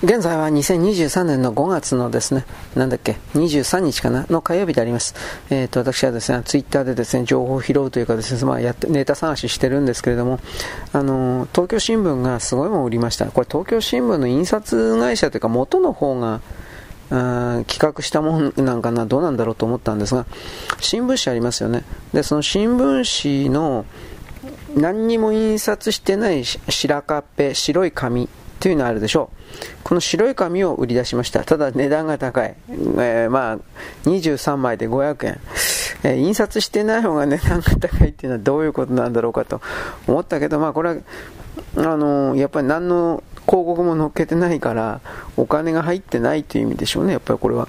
現在は2023年の5月のですね、なんだっけ、23日かな、の火曜日であります。えっ、ー、と、私はですね、ツイッターでですね、情報を拾うというかですね、まあ、やって、ネタ探ししてるんですけれども、あの、東京新聞がすごいもん売りました。これ東京新聞の印刷会社というか、元の方が、企画したもんなんかな、どうなんだろうと思ったんですが、新聞紙ありますよね。で、その新聞紙の、何にも印刷してない白かっぺ、白い紙というのがあるでしょう。この白い紙を売り出しました。ただ値段が高い。えー、まあ、23枚で500円。えー、印刷してない方が値段が高いっていうのはどういうことなんだろうかと思ったけど、まあこれは、あのー、やっぱり何の広告も載っけてないから、お金が入ってないという意味でしょうね、やっぱりこれは。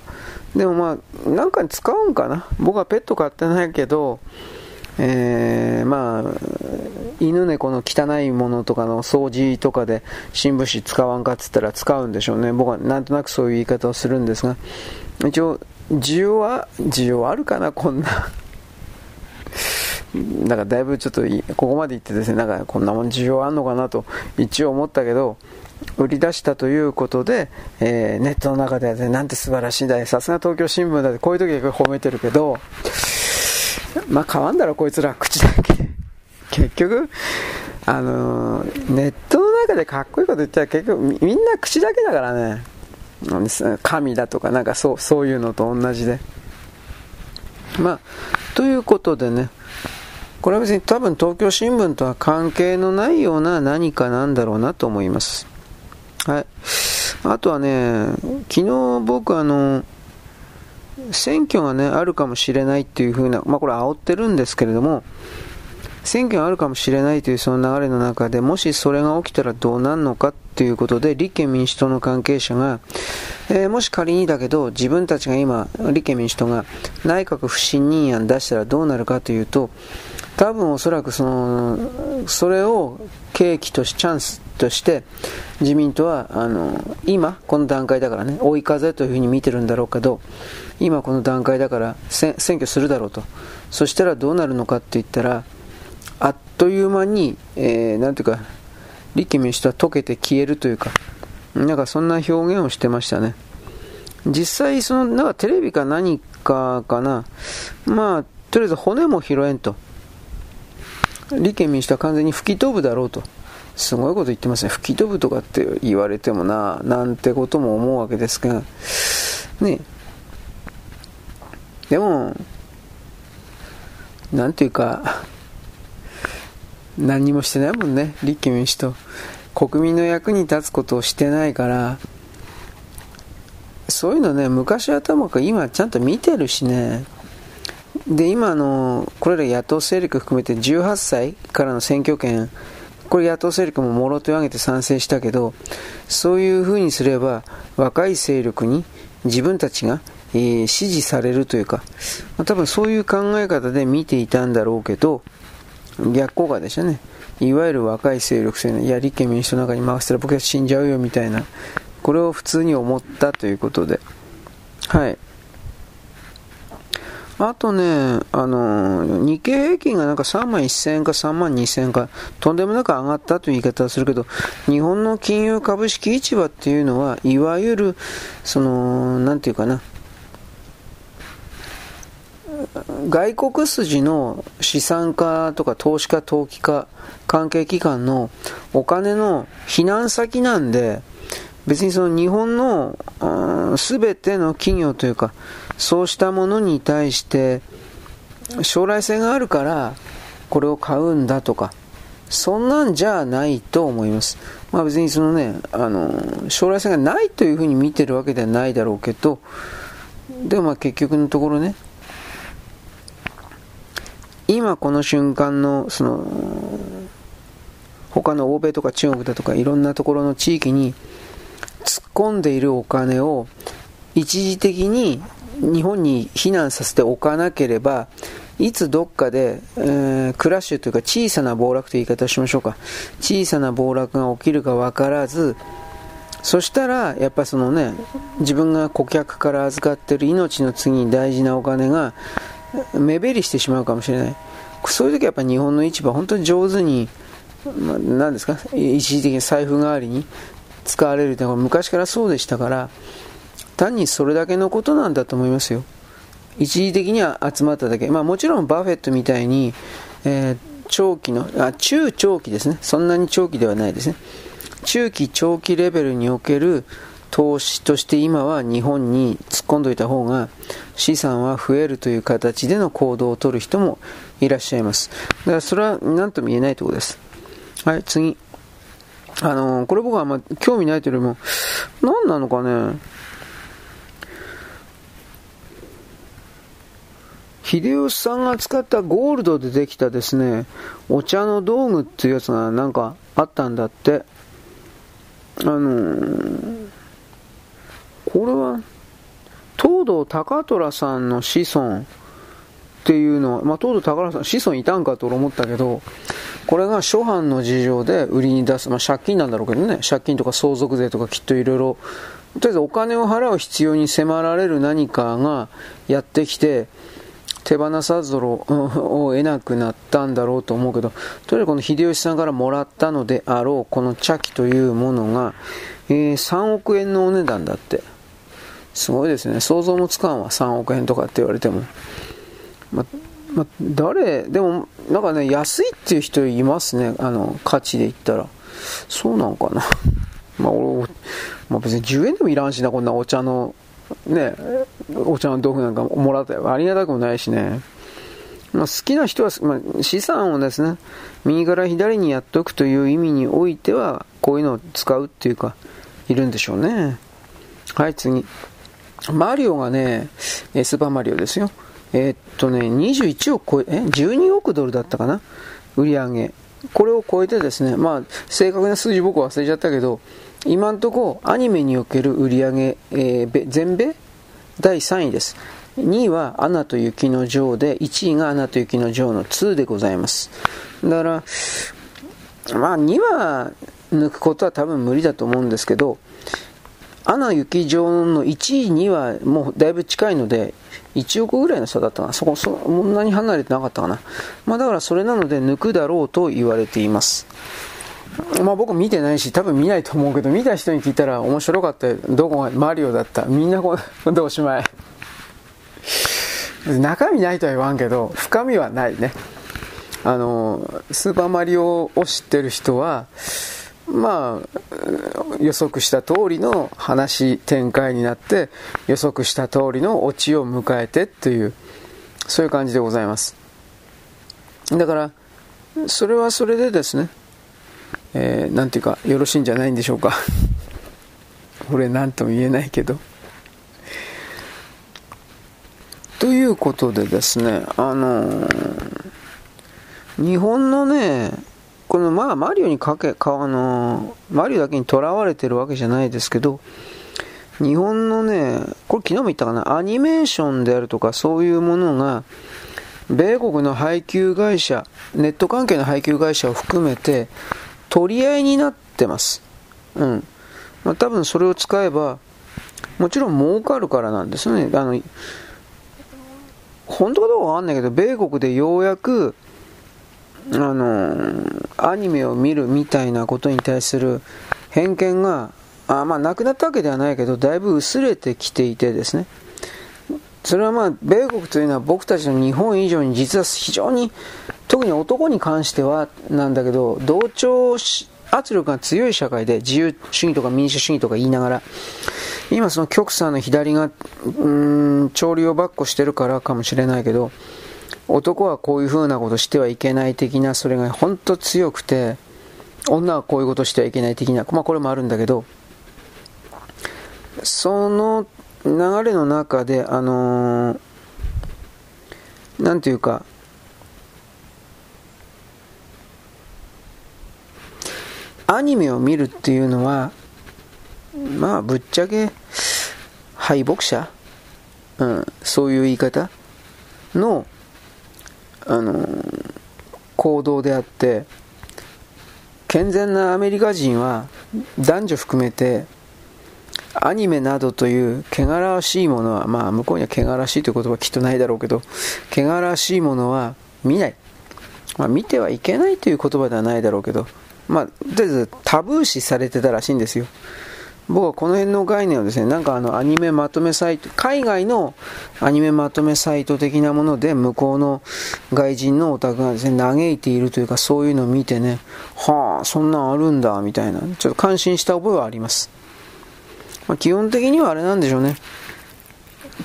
でもまあ、なんかに使うんかな。僕はペット飼ってないけど、えー、まあ、犬猫の汚いものとかの掃除とかで新聞紙使わんかっつったら使うんでしょうね。僕はなんとなくそういう言い方をするんですが、一応、需要は、需要あるかな、こんな。なんかだいぶちょっとここまで言ってですね、なんかこんなもん需要あんのかなと一応思ったけど、売り出したということで、えー、ネットの中ではね、なんて素晴らしいんださすが東京新聞だってこういう時は褒めてるけど、まあ変わんだろこいつら。口だけ。結局あの、ネットの中でかっこいいこと言ったら結局みんな口だけだからね。神だとかなんかそうそういうのと同じで。まあということでね。これは別に多分東京新聞とは関係のないような何かなんだろうなと思います。はい。あとはね昨日僕あの選挙がね、あるかもしれないっていうふうな、まあこれ煽ってるんですけれども、選挙があるかもしれないというその流れの中でもしそれが起きたらどうなるのかということで立憲民主党の関係者が、えー、もし仮にだけど自分たちが今立憲民主党が内閣不信任案出したらどうなるかというと多分おそらくそのそれを契機としチャンスとして自民党はあの今この段階だからね追い風というふうに見てるんだろうけど今この段階だから選挙するだろうとそしたらどうなるのかって言ったらあっという間に、えー、なんていうか立憲民主党は溶けて消えるというかなんかそんな表現をしてましたね実際そのなんかテレビか何かかなまあとりあえず骨も拾えんと立憲民主党は完全に吹き飛ぶだろうと。すごいこと言ってますね。吹き飛ぶとかって言われてもな、なんてことも思うわけですが、ね。でも、なんていうか、何にもしてないもんね、立憲民主党。国民の役に立つことをしてないから、そういうのね、昔はともかく今ちゃんと見てるしね、で、今の、これら野党勢力含めて18歳からの選挙権、これ野党勢力ももろ手を挙げて賛成したけど、そういうふうにすれば若い勢力に自分たちが、えー、支持されるというか、まあ、多分そういう考え方で見ていたんだろうけど、逆効果でしたね。いわゆる若い勢力性の、いや、立憲民主党の中に回したら僕は死んじゃうよみたいな、これを普通に思ったということで、はい。あとね、あの、日経平均がなんか3万1000円か3万2000円か、とんでもなく上がったという言い方をするけど、日本の金融株式市場っていうのは、いわゆる、その、なんていうかな、外国筋の資産家とか投資家、投機家、関係機関のお金の避難先なんで、別にその日本の全ての企業というか、そうしたものに対して将来性があるからこれを買うんだとか、そんなんじゃないと思います。まあ別にそのね、あの、将来性がないというふうに見てるわけではないだろうけど、でもまあ結局のところね、今この瞬間のその他の欧米とか中国だとかいろんなところの地域に突っ込んでいるお金を一時的に日本に避難させておかなければいつどっかで、えー、クラッシュというか小さな暴落という言い方をしましょうか。小さな暴落が起きるか分からずそしたらやっぱそのね自分が顧客から預かっている命の次に大事なお金が目減りしてしまうかもしれない。そういう時はやっぱ日本の市場本当に上手に、まあ、何ですか？一時的に財布代わりに使われるというのは昔からそうでしたから単にそれだけのことなんだと思いますよ。一時的には集まっただけ。まあもちろんバフェットみたいに、えー、長期のあ中長期ですね。そんなに長期ではないですね。中期長期レベルにおける投資として今は日本に突っ込んどいた方が資産は増えるという形での行動をとる人もいらっしゃいます。だからそれは何とも言えないところです。はい、次。あのー、これ僕はあんま興味ないというよりも、何なのかね。秀吉さんが使ったゴールドでできたですね、お茶の道具っていうやつがなんかあったんだって。あのーこれは、東堂高虎さんの子孫っていうのは、まあ、東堂高虎さん子孫いたんかと思ったけど、これが諸般の事情で売りに出す、まあ、借金なんだろうけどね、借金とか相続税とかきっといろいろ、とりあえずお金を払う必要に迫られる何かがやってきて、手放さざる を得なくなったんだろうと思うけど、とにかくこの秀吉さんからもらったのであろう、この茶器というものが、えー、3億円のお値段だって。すごいですね。想像もつかんわ。3億円とかって言われても。ま、ま、誰、でも、なんかね、安いっていう人いますね。あの、価値で言ったら。そうなんかな。まあ、俺、まあ、別に10円でもいらんしな、こんなお茶の、ね、お茶の道具なんかもらったよ。ありがたくもないしね。まあ、好きな人は、まあ、資産をですね、右から左にやっとくという意味においては、こういうのを使うっていうか、いるんでしょうね。はい、次。マリオがね、スーパーマリオですよ。えー、っとね、21億超え、え、12億ドルだったかな？売り上げ。これを超えてですね、まあ、正確な数字僕忘れちゃったけど、今んとこアニメにおける売り上げ、えー、全米？第3位です。2位はアナと雪の女王で、1位がアナと雪の女王の2でございます。だから、まあ2は抜くことは多分無理だと思うんですけど、アナ雪女の1位にはもうだいぶ近いので、1億ぐらいの差だったな。そこ、そんなに離れてなかったかな。まあだからそれなので抜くだろうと言われています。まあ僕見てないし、多分見ないと思うけど、見た人に聞いたら面白かったよ。どこがマリオだった。みんなこう、どうしまい。中身ないとは言わんけど、深みはないね。あの、スーパーマリオを知ってる人は、まあ、予測した通りの話展開になって予測した通りのオチを迎えてっていうそういう感じでございます。だからそれはそれでですねえー、ていうかよろしいんじゃないんでしょうか。俺何とも言えないけど。ということでですねあのー、日本のねこのまあマリオにかけ、かあのマリオだけにとらわれてるわけじゃないですけど、日本のね、これ昨日も言ったかな、アニメーションであるとかそういうものが、米国の配給会社、ネット関係の配給会社を含めて、取り合いになってます。うん。まあ、多分それを使えば、もちろん儲かるからなんですね。あの、本当かどうかわかんないけど、米国でようやく、あのアニメを見るみたいなことに対する偏見があまあなくなったわけではないけどだいぶ薄れてきていてですね。それはまあ米国というのは僕たちの日本以上に実は非常に特に男に関してはなんだけど同調圧力が強い社会で自由主義とか民主主義とか言いながら今その極左の左がうーん潮流をばっこしてるからかもしれないけど男はこういう風なことしてはいけない的な、それが本当強くて、女はこういうことしてはいけない的な、まあこれもあるんだけど、その流れの中で、あのー、なんていうか、アニメを見るっていうのは、まあぶっちゃけ敗北者、うん、そういう言い方？のあの行動であって健全なアメリカ人は男女含めてアニメなどという汚らわしいものは、まあ向こうには汚らしいという言葉はきっとないだろうけど、汚らしいものは見ない。まあ見てはいけないという言葉ではないだろうけど、まあ、とりあえずタブー視されてたらしいんですよ。僕はこの辺の概念をですね、なんかあのアニメまとめサイト、海外のアニメまとめサイト的なもので向こうの外人のオタクがですね、嘆いているというかそういうのを見てね、はあ、そんなんあるんだ、みたいな、ちょっと感心した覚えはあります。まあ、基本的にはあれなんでしょうね。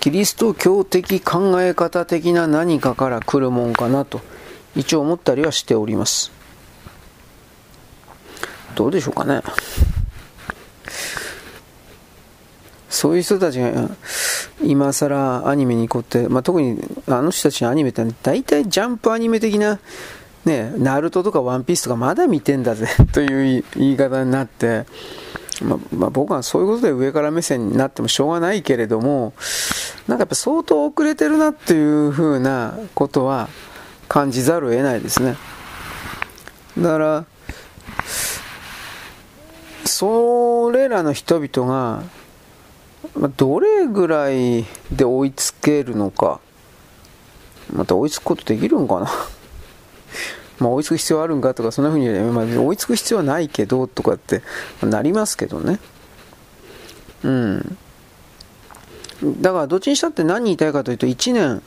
キリスト教的考え方的な何かから来るもんかなと、一応思ったりはしております。どうでしょうかね。そういう人たちが今更アニメにこうって、まあ、特にあの人たちのアニメって大体ジャンプアニメ的な、ね、ナルトとかワンピースとかまだ見てんだぜ という言い方になって、まあ、まあ、僕はそういうことで上から目線になってもしょうがないけれども、なんかやっぱ相当遅れてるなっていうふうなことは感じざるを得ないですね。だから、それらの人々が、どれぐらいで追いつけるのか、また追いつくことできるんかな まあ追いつく必要あるんかとか、そんな風に、まあ、追いつく必要はないけど、とかって、なりますけどね。うん。だから、どっちにしたって何言いたいかというと、1年、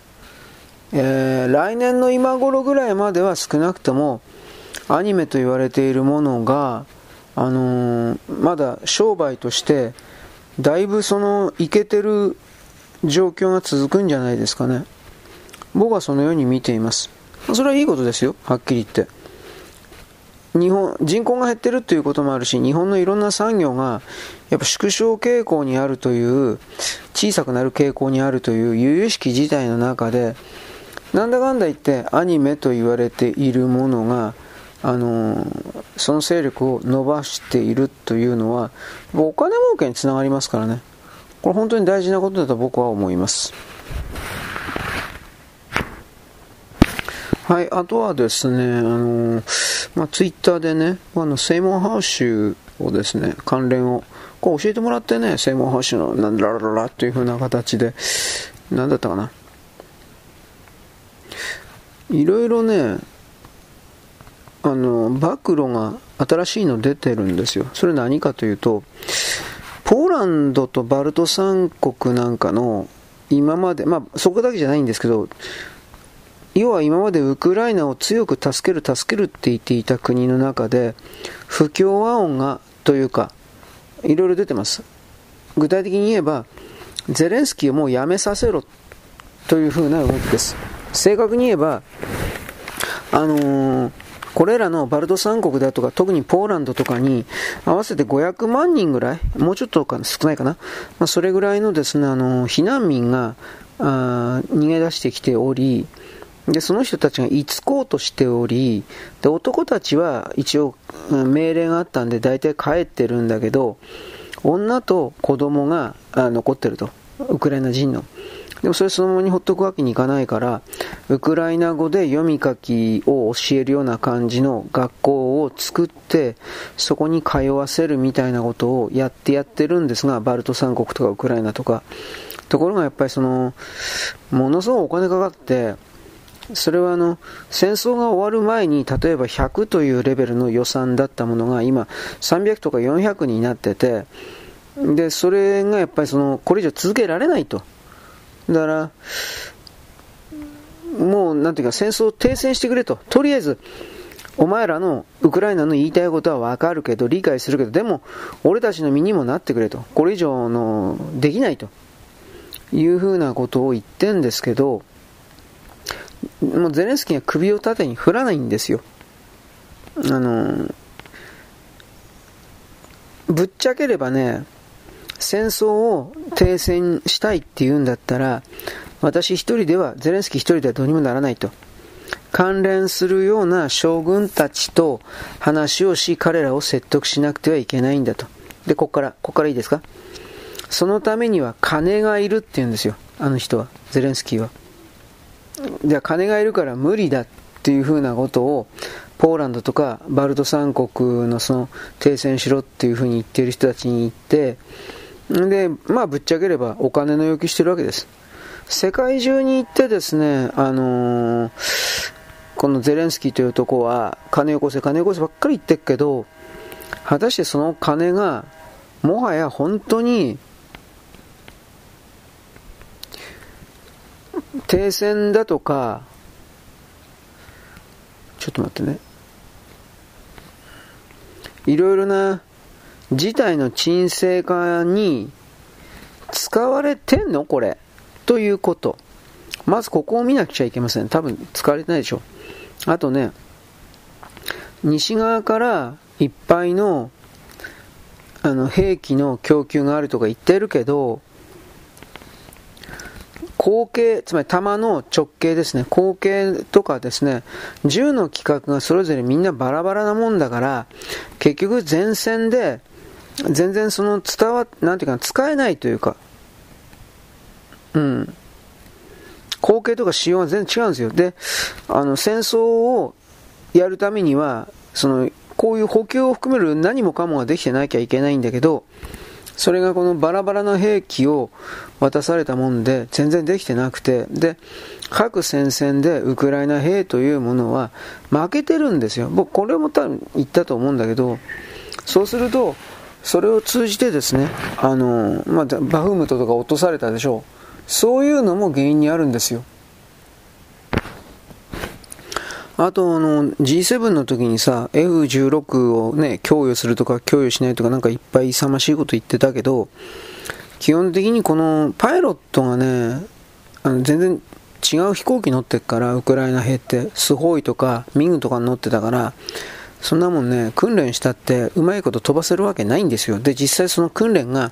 えー、来年の今頃ぐらいまでは少なくとも、アニメと言われているものが、あのー、まだ商売として、だいぶそのいけてる状況が続くんじゃないですかね。僕はそのように見ています。それはいいことですよ。はっきり言って。日本人口が減ってるということもあるし日本のいろんな産業がやっぱ縮小傾向にあるという小さくなる傾向にあるという由々しき事態の中でなんだかんだ言ってアニメと言われているものがあのその勢力を伸ばしているというのはお金儲けにつながりますからね。これ本当に大事なことだと僕は思います。はいあとはですねあの、まあ、ツイッターでねあのセイモンハウスをですね関連をこう教えてもらってねセイモンハウスのなんだらららというふうな形で何だったかな。いろいろねあの、暴露が新しいの出てるんですよ。それ何かというと、ポーランドとバルト三国なんかの今まで、まあそこだけじゃないんですけど、要は今までウクライナを強く助ける助けるって言っていた国の中で不協和音がというかいろいろ出てます具体的に言えばゼレンスキーをもうやめさせろというふうな動きです正確に言えばあのーこれらのバルト三国だとか、特にポーランドとかに合わせて500万人ぐらい、もうちょっとか少ないかな、まあ、それぐらいのですね、あの、避難民があ逃げ出してきており、で、その人たちが居つこうとしており、で、男たちは一応命令があったんで大体帰ってるんだけど、女と子供が残ってると。ウクライナ人の。でもそれそのままにほっとくわけにいかないから、ウクライナ語で読み書きを教えるような感じの学校を作って、そこに通わせるみたいなことをやってやってるんですが、バルト三国とかウクライナとか。ところがやっぱりその、ものすごいお金かかって、それはあの、戦争が終わる前に、例えば100というレベルの予算だったものが今300とか400になってて、で、それがやっぱりその、これ以上続けられないと。だから、もう、なんていうか、戦争を停戦してくれと。とりあえず、お前らのウクライナの言いたいことはわかるけど、理解するけど、でも、俺たちの身にもなってくれと。これ以上の、できないと。いうふうなことを言ってんですけど、もうゼレンスキーは首を縦に振らないんですよ。あの、ぶっちゃければね、戦争を停戦したいっていうんだったら、私一人では、ゼレンスキー一人ではどうにもならないと。関連するような将軍たちと話をし、彼らを説得しなくてはいけないんだと。で、ここから、ここからいいですか？そのためには金がいるって言うんですよ。あの人は、ゼレンスキーは。じゃあ金がいるから無理だっていうふうなことを、ポーランドとかバルト三国のその停戦しろっていうふうに言ってる人たちに言って、で、まあぶっちゃければお金の要求してるわけです。世界中に行ってですね、あのー、このゼレンスキーという男は金よこせ金よこせばっかり言ってるけど果たしてその金がもはや本当に停戦だとかちょっと待ってねいろいろな事態の沈静化に使われてんのこれ？ということ。まずここを見なくちゃいけません。多分使われてないでしょあとね西側からいっぱいのあの兵器の供給があるとか言ってるけど口径、つまり弾の直径ですね、口径とかですね、銃の規格がそれぞれみんなバラバラなもんだから、結局前線で全然その伝わ、なんていうか使えないというか、うん。口径とか仕様が全然違うんですよ。で、あの、戦争をやるためには、その、こういう補給を含める何もかもができてなきゃいけないんだけど、それがこのバラバラな兵器を渡されたもんで全然できてなくて、で、各戦線でウクライナ兵というものは負けてるんですよ。僕これも多分言ったと思うんだけど、そうすると、それを通じてですね、あの、まあ、バフムトとか落とされたでしょう。そういうのも原因にあるんですよ。あとあの G7 の時にさ F16 をね供与するとか供与しないとかなんかいっぱい勇ましいこと言ってたけど基本的にこのパイロットがねあの全然違う飛行機乗ってっからウクライナ兵ってスホイとかミグとか乗ってたからそんなもんね訓練したってうまいこと飛ばせるわけないんですよ。で実際その訓練が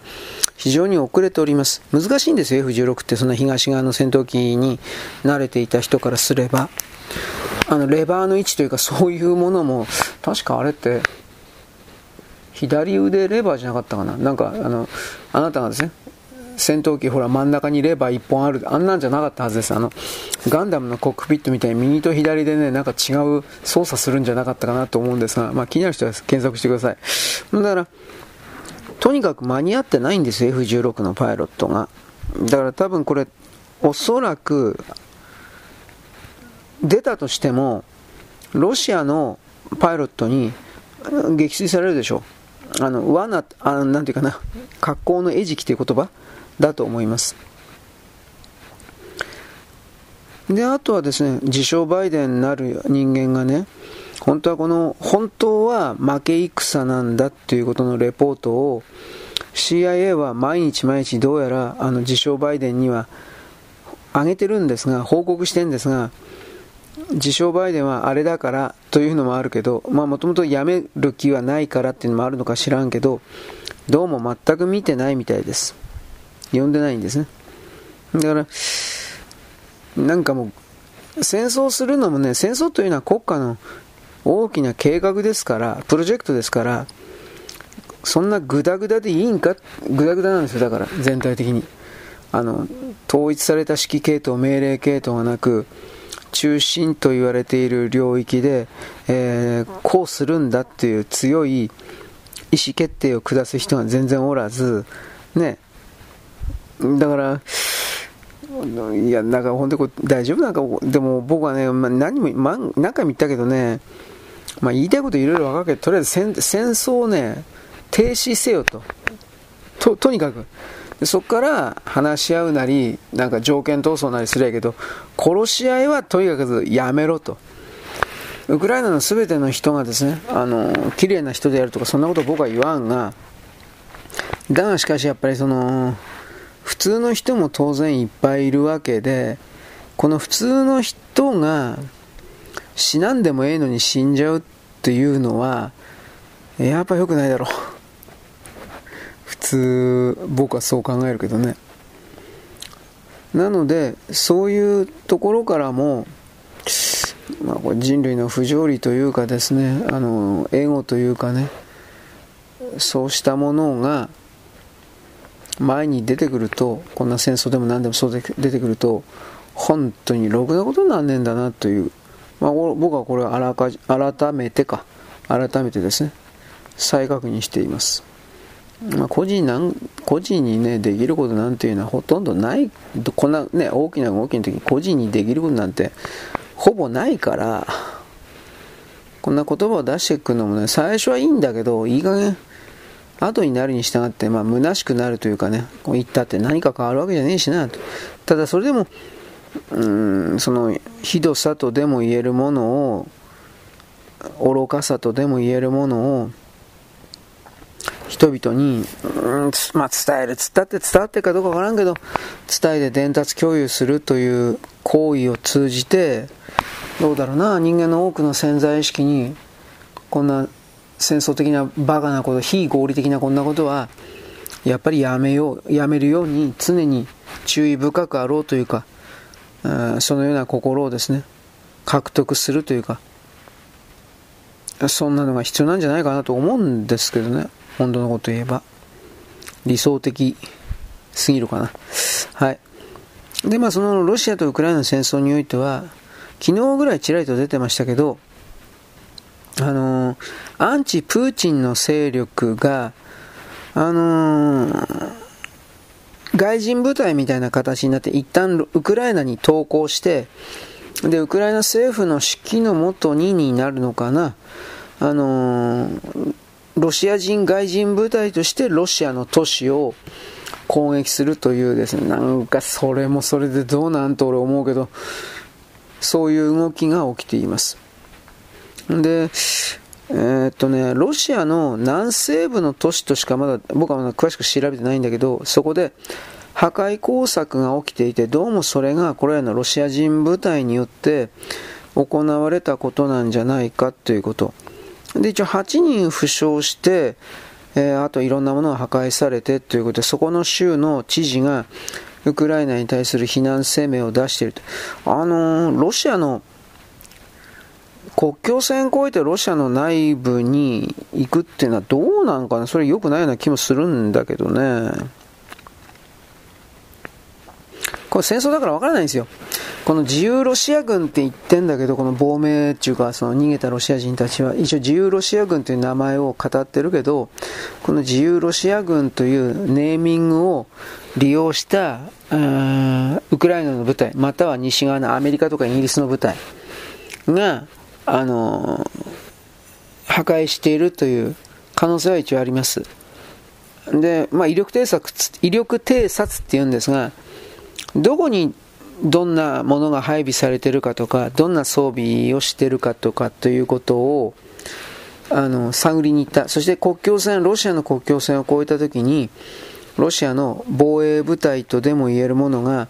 非常に遅れております。難しいんですよ F16 って。そんな東側の戦闘機に慣れていた人からすれば。あのレバーの位置というかそういうものも確かあれって左腕レバーじゃなかったかな。なんかあのあなたがですね戦闘機ほら真ん中にレバー1本あるあんなんじゃなかったはずです。あのガンダムのコックピットみたいに右と左でねなんか違う操作するんじゃなかったかなと思うんですが、まあ、気になる人は検索してください。だからとにかく間に合ってないんですよ F16 のパイロットが。だから多分これおそらく出たとしても、ロシアのパイロットに撃墜されるでしょう。あの、罠、あなんていうかな、格好の餌食という言葉だと思います。で、あとはですね、自称バイデンになる人間がね、本当はこの、本当は負け戦なんだっていうことのレポートを CIA は毎日毎日どうやらあの自称バイデンには上げてるんですが、報告してるんですが、自称バイデンはあれだからというのもあるけど、まあもともと辞める気はないからっていうのもあるのか知らんけど、どうも全く見てないみたいです。読んでないんですね。だから、なんかもう、戦争するのもね、戦争というのは国家の大きな計画ですから、プロジェクトですから、そんなグダグダでいいんか？グダグダなんですよ、だから、全体的に。あの、統一された指揮系統、命令系統がなく、中心と言われている領域で、えー、こうするんだっていう強い意思決定を下す人が全然おらず、ね、だから、いや、なんか本当に大丈夫なんか、でも僕はね、まあ、何も、ま、何回も言ったけどね、まあ、言いたいこといろいろ分かるけど、とりあえず戦戦争をね、停止せよと。と、とにかく。そこから話し合うなり、なんか条件闘争なりするやけど、殺し合いはとにかくやめろと。ウクライナの全ての人がですね、あの、綺麗な人であるとか、そんなこと僕は言わんが、だがしかしやっぱりその、普通の人も当然いっぱいいるわけで、この普通の人が死なんでもええのに死んじゃうっていうのは、やっぱ良くないだろう。普通僕はそう考えるけどねなのでそういうところからも、まあ、これ人類の不条理というかですねあのエゴというかねそうしたものが前に出てくるとこんな戦争でも何でもそうで出てくると本当にろくなことになんねんだなという、まあ、僕はこれを改めてか改めてですね再確認しています。まあ、個人なん個人に、ね、できることなんていうのはほとんどない、こんな、ね、大きな動きの時に個人にできることなんてほぼないからこんな言葉を出していくのもね最初はいいんだけどいい加減後になるに従って、まあ、虚しくなるというかねこう言ったって何か変わるわけじゃねえしなと。ただそれでもうんそのひどさとでも言えるものを愚かさとでも言えるものを人々に、うんまあ、伝える、つったって伝わってるかどうかわからんけど、伝えて伝達共有するという行為を通じて、どうだろうな、人間の多くの潜在意識に、こんな戦争的なバカなこと、非合理的なこんなことは、やっぱりやめよう、やめるように常に注意深くあろうというか、そのような心をですね、獲得するというか、そんなのが必要なんじゃないかなと思うんですけどね。本当のこと言えば。理想的すぎるかな。はい。で、まあそのロシアとウクライナの戦争においては、昨日ぐらいちらりと出てましたけど、あの、アンチプーチンの勢力が、あの、外人部隊みたいな形になって一旦ウクライナに投降して、で、ウクライナ政府の指揮のもとにになるのかな、あの、ロシア人外人部隊としてロシアの都市を攻撃するというですね、なんかそれもそれでどうなんと俺思うけど、そういう動きが起きています。で、えー、っとね、ロシアの南西部の都市としかまだ、僕はまだ詳しく調べてないんだけど、そこで破壊工作が起きていて、どうもそれがこれらのロシア人部隊によって行われたことなんじゃないかということ。で、一応8人負傷して、えー、あといろんなものが破壊されてということで、そこの州の知事が、ウクライナに対する非難声明を出していると。あのー、ロシアの国境線越えてロシアの内部に行くっていうのはどうなんかな？それ良くないような気もするんだけどね。これ戦争だからわからないんですよ。この自由ロシア軍って言ってんだけど、この亡命っていうか、その逃げたロシア人たちは、一応自由ロシア軍という名前を語ってるけど、この自由ロシア軍というネーミングを利用した、ウクライナの部隊、または西側のアメリカとかイギリスの部隊が、あの破壊しているという可能性は一応あります。で、まあ、威力偵察、威力偵察って言うんですが、どこにどんなものが配備されてるかとか、どんな装備をしてるかとかということを、あの、探りに行った。そして国境線、ロシアの国境線を越えたときに、ロシアの防衛部隊とでも言えるものが、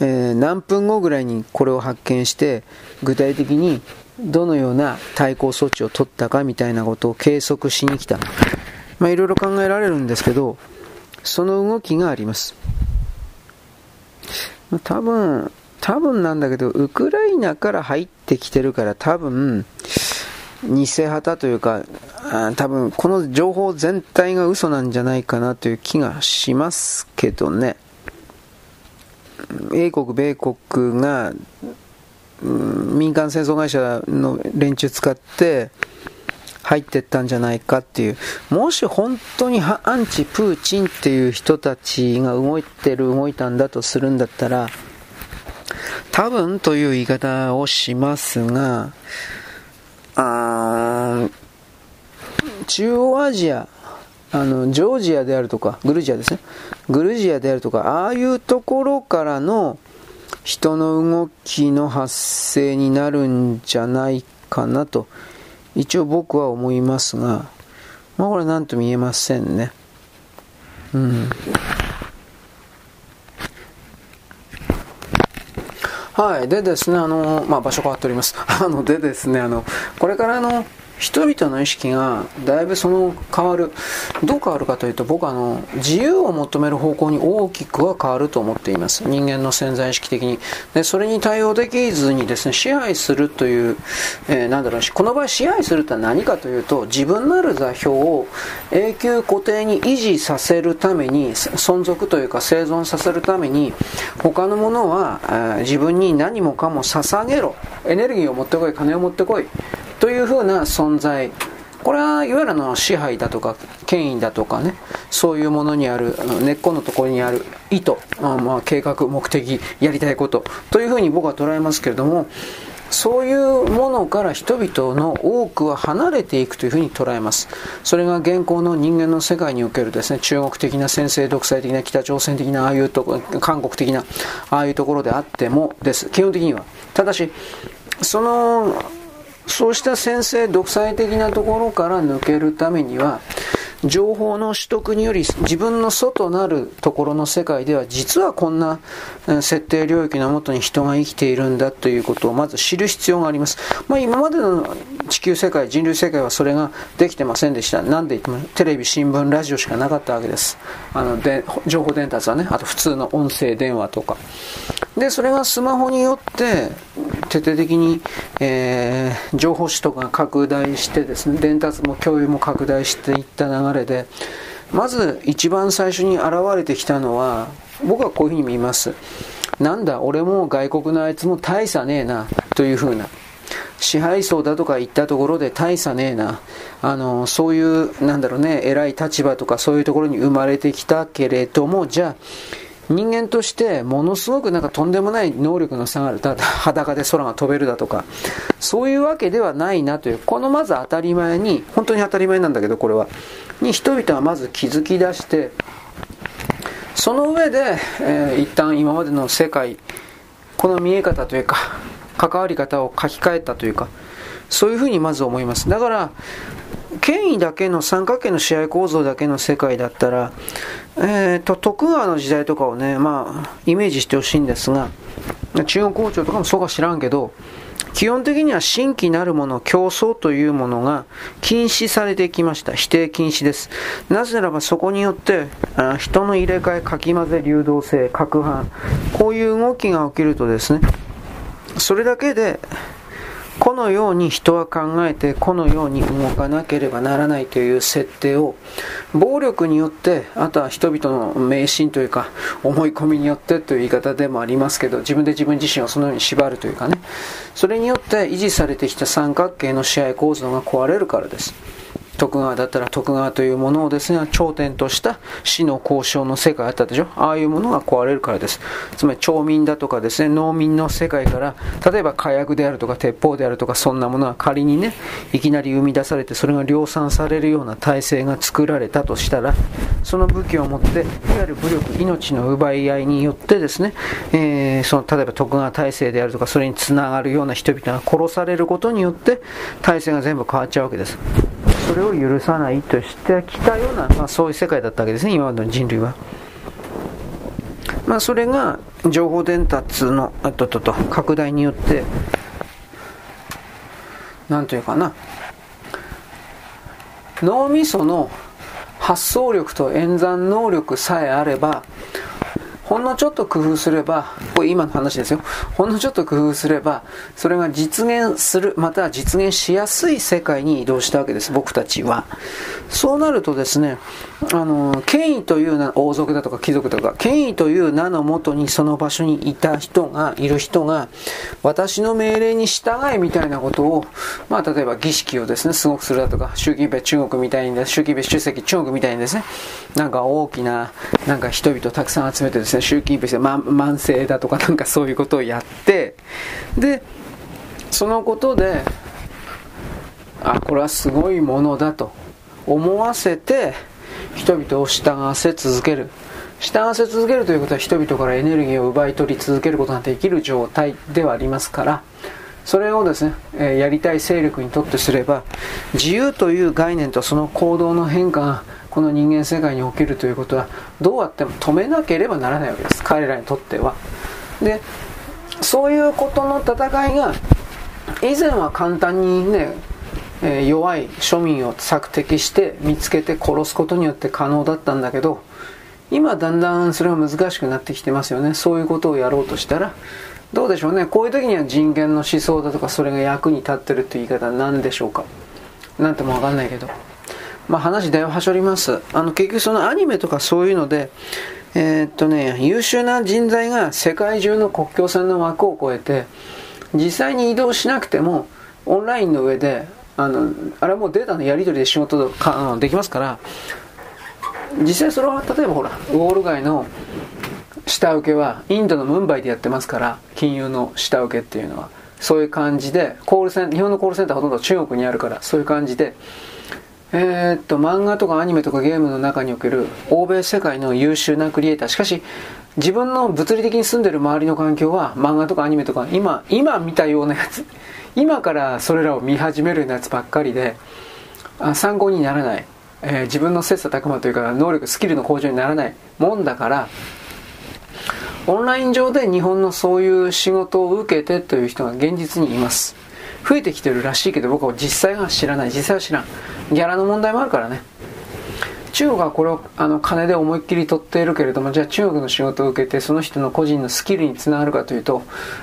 えー、何分後ぐらいにこれを発見して、具体的にどのような対抗措置を取ったかみたいなことを計測しに来た。まあ、いろいろ考えられるんですけど、その動きがあります。多分、多分なんだけど、ウクライナから入ってきてるから多分、偽旗というか、多分この情報全体が嘘なんじゃないかなという気がしますけどね。英国、米国が、民間戦争会社の連中使って入ってったんじゃないかっていう。もし本当にアンチプーチンっていう人たちが動いてる、動いたんだとするんだったら、多分という言い方をしますが、あ中央アジア、あの、ジョージアであるとか、グルジアですね。グルジアであるとか、ああいうところからの人の動きの発生になるんじゃないかなと、一応僕は思いますが、まあこれ何とも言えませんね。うん。はい。でですね、あの、まあ、場所変わっております。あの、でですね、あの、これからの、人々の意識がだいぶその変わる。どう変わるかというと僕はあの自由を求める方向に大きくは変わると思っています。人間の潜在意識的に。でそれに対応できずにですね支配するという、えー、なんだろうこの場合支配するとは何かというと自分なる座標を永久固定に維持させるために存続というか生存させるために他のものは、えー、自分に何もかも捧げろ。エネルギーを持ってこい金を持ってこい。というふうな存在これはいわゆるの支配だとか権威だとかねそういうものにある根っこのところにある意図、まあ、まあ計画目的やりたいことというふうに僕は捉えますけれどもそういうものから人々の多くは離れていくというふうに捉えます。それが現行の人間の世界におけるですね、中国的な先制独裁的な北朝鮮的なああいうとこ韓国的なああいうところであってもです。基本的には。ただし、その、そうした先制独裁的なところから抜けるためには、情報の取得により自分の外なるところの世界では実はこんな設定領域のもとに人が生きているんだということをまず知る必要があります。まあ、今までの地球世界、人類世界はそれができてませんでした。なんで言ってもテレビ、新聞、ラジオしかなかったわけです。あので情報伝達はね、あと普通の音声電話とか。で、それがスマホによって徹底的に、えー、情報取得が拡大してですね、伝達も共有も拡大していった流れれで、まず一番最初に現れてきたのは、僕はこういうふうに見ます。なんだ、俺も外国のあいつも大差ねえな、というふうな。支配層だとか言ったところで大差ねえな。あの、そういう、なんだろうね、偉い立場とかそういうところに生まれてきたけれども、じゃあ、人間としてものすごくなんかとんでもない能力の差がある。ただ裸で空が飛べるだとか、そういうわけではないなという、このまず当たり前に、本当に当たり前なんだけど、これは、に人々はまず気づき出して、その上で、えー、一旦今までの世界、この見え方というか、関わり方を書き換えたというか、そういうふうにまず思います。だから、権威だけの三角形の試合構造だけの世界だったら、えーと、徳川の時代とかをね、まあ、イメージしてほしいんですが、中国王朝とかもそうか知らんけど、基本的には新規なるもの、競争というものが禁止されてきました。否定禁止です。なぜならばそこによってあ人の入れ替え、かき混ぜ、流動性、攪拌、こういう動きが起きるとですね、それだけでこのように人は考えてこのように動かなければならないという設定を暴力によってあとは人々の迷信というか思い込みによってという言い方でもありますけど自分で自分自身をそのように縛るというかね。それによって維持されてきた三角形の支配構造が壊れるからです。徳川だったら徳川というものをですね、頂点とした死の交渉の世界あったでしょああいうものが壊れるからです。つまり町民だとかですね、農民の世界から、例えば火薬であるとか鉄砲であるとかそんなものが仮にね、いきなり生み出されてそれが量産されるような体制が作られたとしたら、その武器を持って、いわゆる武力、命の奪い合いによってですね、えー、その例えば徳川体制であるとかそれにつながるような人々が殺されることによって体制が全部変わっちゃうわけです。それを許さないとしてきたような、まあ、そういう世界だったわけですね、今までの人類は。まあ、それが情報伝達のあととと拡大によって、なんというかな、脳みその発想力と演算能力さえあれば、ほんのちょっと工夫すれば、これ今の話ですよ。ほんのちょっと工夫すれば、それが実現する、または実現しやすい世界に移動したわけです、僕たちは。そうなるとですね、あの、権威という名、王族だとか貴族とか、権威という名のもとにその場所にいた人が、いる人が、私の命令に従いみたいなことを、まあ、例えば儀式をですね、すごくするだとか、習近平中国みたいに、習近平主席中国みたいにですね、なんか大きな、なんか人々をたくさん集めてですね、習近平して、ま、慢性だとかなんかそういうことをやって、で、そのことで、あ、これはすごいものだと思わせて、人々を従わせ続ける。従わせ続けるということは人々からエネルギーを奪い取り続けることができる状態ではありますから、それをですね、えやりたい勢力にとってすれば、自由という概念とその行動の変化がこの人間世界に起きるということはどうやっても止めなければならないわけです彼らにとってはでそういうことの戦いが以前は簡単にね、え、弱い庶民を索敵して見つけて殺すことによって可能だったんだけど今だんだんそれが難しくなってきてますよね。そういうことをやろうとしたらどうでしょうね。こういう時には人権の思想だとかそれが役に立ってるという言い方は何でしょうか。なんとも分かんないけど。まあ、話だいぶはしょります。あの、結局そのアニメとかそういうので、えー、っとね、優秀な人材が世界中の国境線の枠を越えて、実際に移動しなくても、オンラインの上で、あの、あれはもうデータのやり取りで仕事かできますから、実際それは例えばほら、ウォール街の下請けはインドのムンバイでやってますから、金融の下請けっていうのは。そういう感じで、コールセン日本のコールセンターほとんど中国にあるから、そういう感じで、えー、っと、漫画とかアニメとかゲームの中における欧米世界の優秀なクリエイター。しかし、自分の物理的に住んでる周りの環境は漫画とかアニメとか、今、今見たようなやつ、今からそれらを見始めるやつばっかりで、あ参考にならない。えー、自分の切磋琢磨というか、能力、スキルの向上にならないもんだから、オンライン上で日本のそういう仕事を受けてという人が現実にいます。増えてきてるらしいけど僕は実際は知らない。実際は知らん。ギャラの問題もあるからね。中国はこれをあの金で思いっきり取っているけれども、じゃあ中国の仕事を受けてその人の個人のスキルにつながるかというと、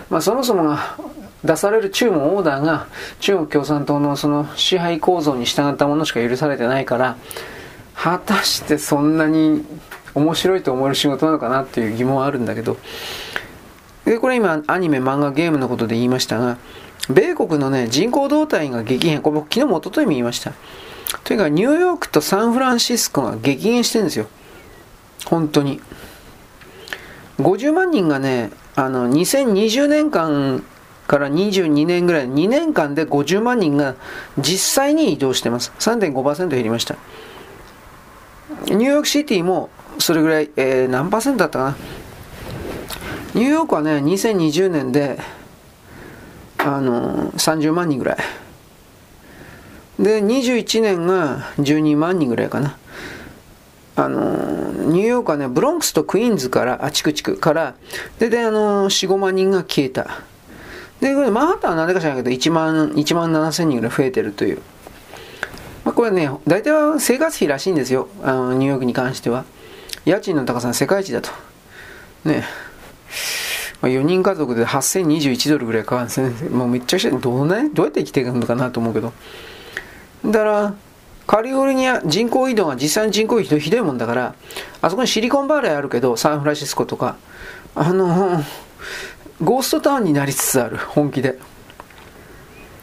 まあ、そもそもが出される注文オーダーが中国共産党のその支配構造に従ったものしか許されてないから、果たしてそんなに面白いと思える仕事なのかなっていう疑問はあるんだけど、で、これ今アニメ、漫画、ゲームのことで言いましたが、米国のね、人口動態が激変。これ僕昨日も一昨日も言いました。というか、ニューヨークとサンフランシスコが激減してるんですよ。本当に。50万人がね、あの、2020年間から22年ぐらい、2年間で50万人が実際に移動してます。3.5%減りました。ニューヨークシティもそれぐらい、えー、何パーセントだったかな。ニューヨークはね、2020年で、あのー、30万人ぐらい。で、21年が12万人ぐらいかな。あの、ニューヨークはね、ブロンクスとクイーンズから、あ、チクチクから、で、で、あのー、4、5万人が消えた。で、これマンハッタンは何でか知らないけど、1万、1万7千人ぐらい増えてるという。まあ、これね、大体は生活費らしいんですよ。あの、ニューヨークに関しては。家賃の高さは世界一だと。ね。まあ、4人家族で8021ドルぐらいかかるんですね。もうめっちゃくちゃ、どうね、どうやって生きていくのかなと思うけど。だから、カリフォルニア人口移動が実際に人口移動ひどいもんだから、あそこにシリコンバレーあるけど、サンフランシスコとか、あの、ゴーストタウンになりつつある、本気で。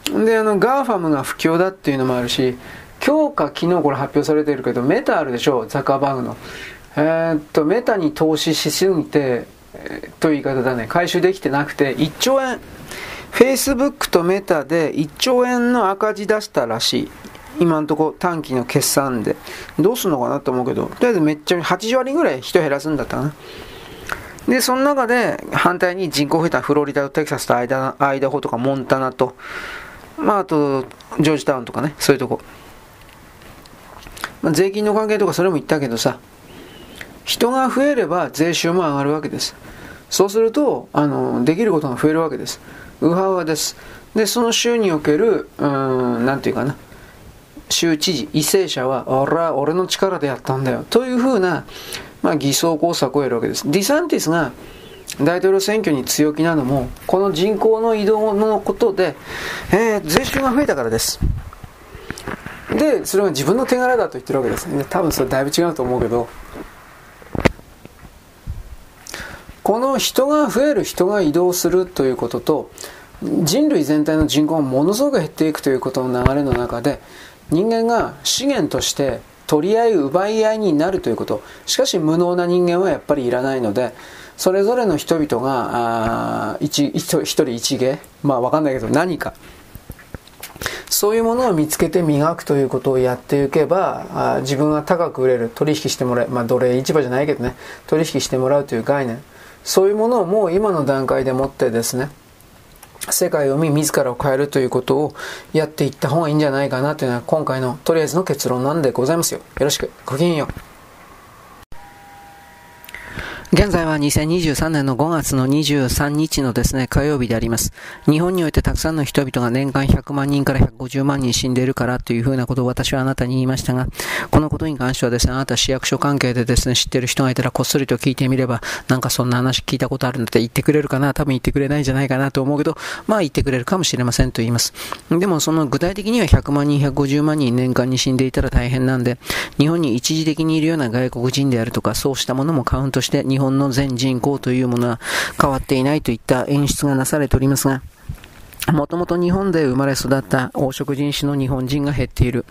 で、あの、 GAFAM が不況だっていうのもあるし、今日か昨日これ発表されてるけど、メタあるでしょ、ザカーバーグの。えー、っと、メタに投資しすぎて、えー、という言い方だね、回収できてなくて、1兆円、フェイスブックとメタで1兆円の赤字出したらしい。今のとこ短期の決算で。どうすんのかなと思うけど、とりあえずめっちゃ80割ぐらい人減らすんだったな。で、その中で反対に人口増えたフロリダとテキサスとアイダアイダホとかモンタナと、まああとジョージタウンとかね、そういうとこ。まあ、税金の関係とかそれも言ったけどさ、人が増えれば税収も上がるわけです。そうすると、あの、できることが増えるわけです。ウハウハです。で、その州における、うん、なんていうかな、州知事、為政者は、俺は俺の力でやったんだよ。というふうな、まあ、偽装工作を得るわけです。ディサンティスが大統領選挙に強気なのも、この人口の移動のことで、えー、税収が増えたからです。で、それが自分の手柄だと言ってるわけです。多分それだいぶ違うと思うけど、この人が増える、人が移動するということと、人類全体の人口がものすごく減っていくということの流れの中で、人間が資源として取り合い奪い合いになるということ。しかし無能な人間はやっぱりいらないので、それぞれの人々が、あ一一人一芸、まあわかんないけど何か、そういうものを見つけて磨くということをやっていけば、あ自分が高く売れる、取引してもらえ、まあ奴隷市場じゃないけどね、取引してもらうという概念。そういうものをもう今の段階でもってですね、世界を見自らを変えるということをやっていった方がいいんじゃないかなというのは今回のとりあえずの結論なんでございますよ。よろしく。ごきげんよう。現在は2023年の5月の23日のですね、火曜日であります。日本においてたくさんの人々が年間100万人から150万人死んでいるからというふうなことを私はあなたに言いましたが、このことに関してはですね、あなた市役所関係でですね、知ってる人がいたらこっそりと聞いてみれば、なんかそんな話聞いたことあるんだって言ってくれるかな、多分言ってくれないんじゃないかなと思うけど、まあ言ってくれるかもしれませんと言います。でもその具体的には100万人、150万人年間に死んでいたら大変なんで、日本に一時的にいるような外国人であるとか、そうしたものもカウントして、日日本の全人口というものは変わっていないといった演出がなされておりますが、もともと日本で生まれ育った黄色人種の日本人が減っている。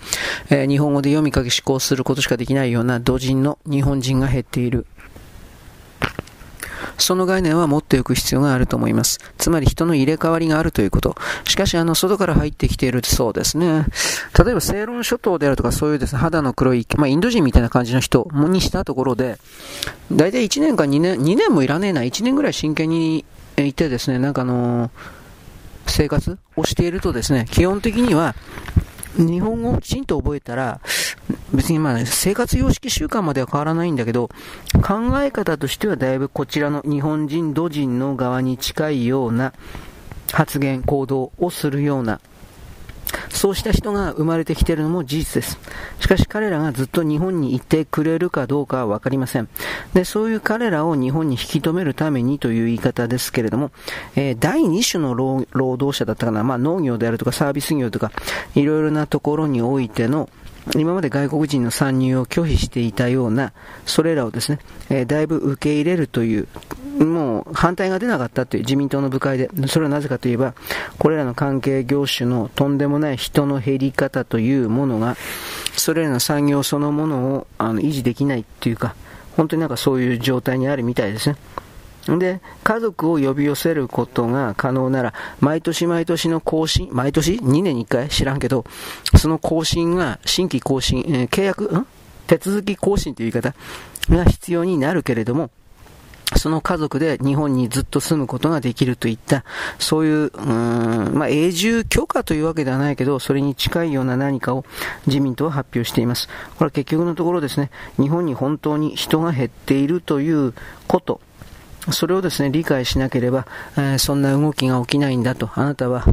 えー、日本語で読み書き思考することしかできないような土人の日本人が減っている。その概念は持っておく必要があると思います。つまり人の入れ替わりがあるということ。しかし、あの、外から入ってきているそうですね。例えば、セイロン諸島であるとか、そういうですね、肌の黒い、まあ、インド人みたいな感じの人にしたところで、大体1年か2年、2年もいらねえな、1年ぐらい真剣にいてですね、なんかあのー、生活をしているとですね、基本的には、日本語をきちんと覚えたら、別にまあ生活様式習慣までは変わらないんだけど、考え方としてはだいぶこちらの日本人、土人の側に近いような発言、行動をするようなそうした人が生まれてきているのも事実です。しかし彼らがずっと日本にいてくれるかどうかはわかりません。で、そういう彼らを日本に引き止めるためにという言い方ですけれども、えー、第2種の労働者だったかな、まあ農業であるとかサービス業とか、いろいろなところにおいての今まで外国人の参入を拒否していたような、それらをですね、えー、だいぶ受け入れるという、もう反対が出なかったという自民党の部会で、それはなぜかといえば、これらの関係業種のとんでもない人の減り方というものが、それらの産業そのものをあの維持できないというか、本当になんかそういう状態にあるみたいですね。で、家族を呼び寄せることが可能なら、毎年毎年の更新、毎年 ?2 年に1回？知らんけど、その更新が、新規更新、えー、契約、ん？手続き更新という言い方が必要になるけれども、その家族で日本にずっと住むことができるといった、そういう、うーん、まあ、永住許可というわけではないけど、それに近いような何かを自民党は発表しています。これは結局のところですね、日本に本当に人が減っているということ、それをですね、理解しなければ、えー、そんな動きが起きないんだと、あなたは、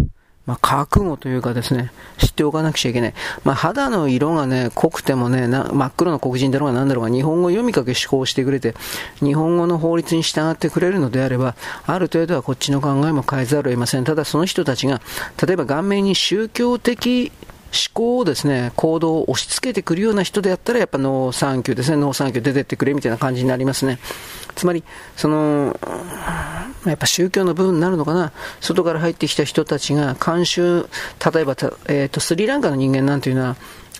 まあ、覚悟というかですね、知っておかなくちゃいけない。まあ、肌の色がね、濃くてもね、真っ黒な黒人だろうが何だろうが、日本語読み書き思考してくれて、日本語の法律に従ってくれるのであれば、ある程度はこっちの考えも変えざるを得ません。ただその人たちが、例えば顔面に宗教的思考をですね、行動を押し付けてくるような人であったら、やっぱノーサンキューですね、ノーサンキュー出てってくれみたいな感じになりますね。つまり、その、やっぱ宗教の部分になるのかな、外から入ってきた人たちが慣習、例えば、えーと、スリランカの人間なんていうのは、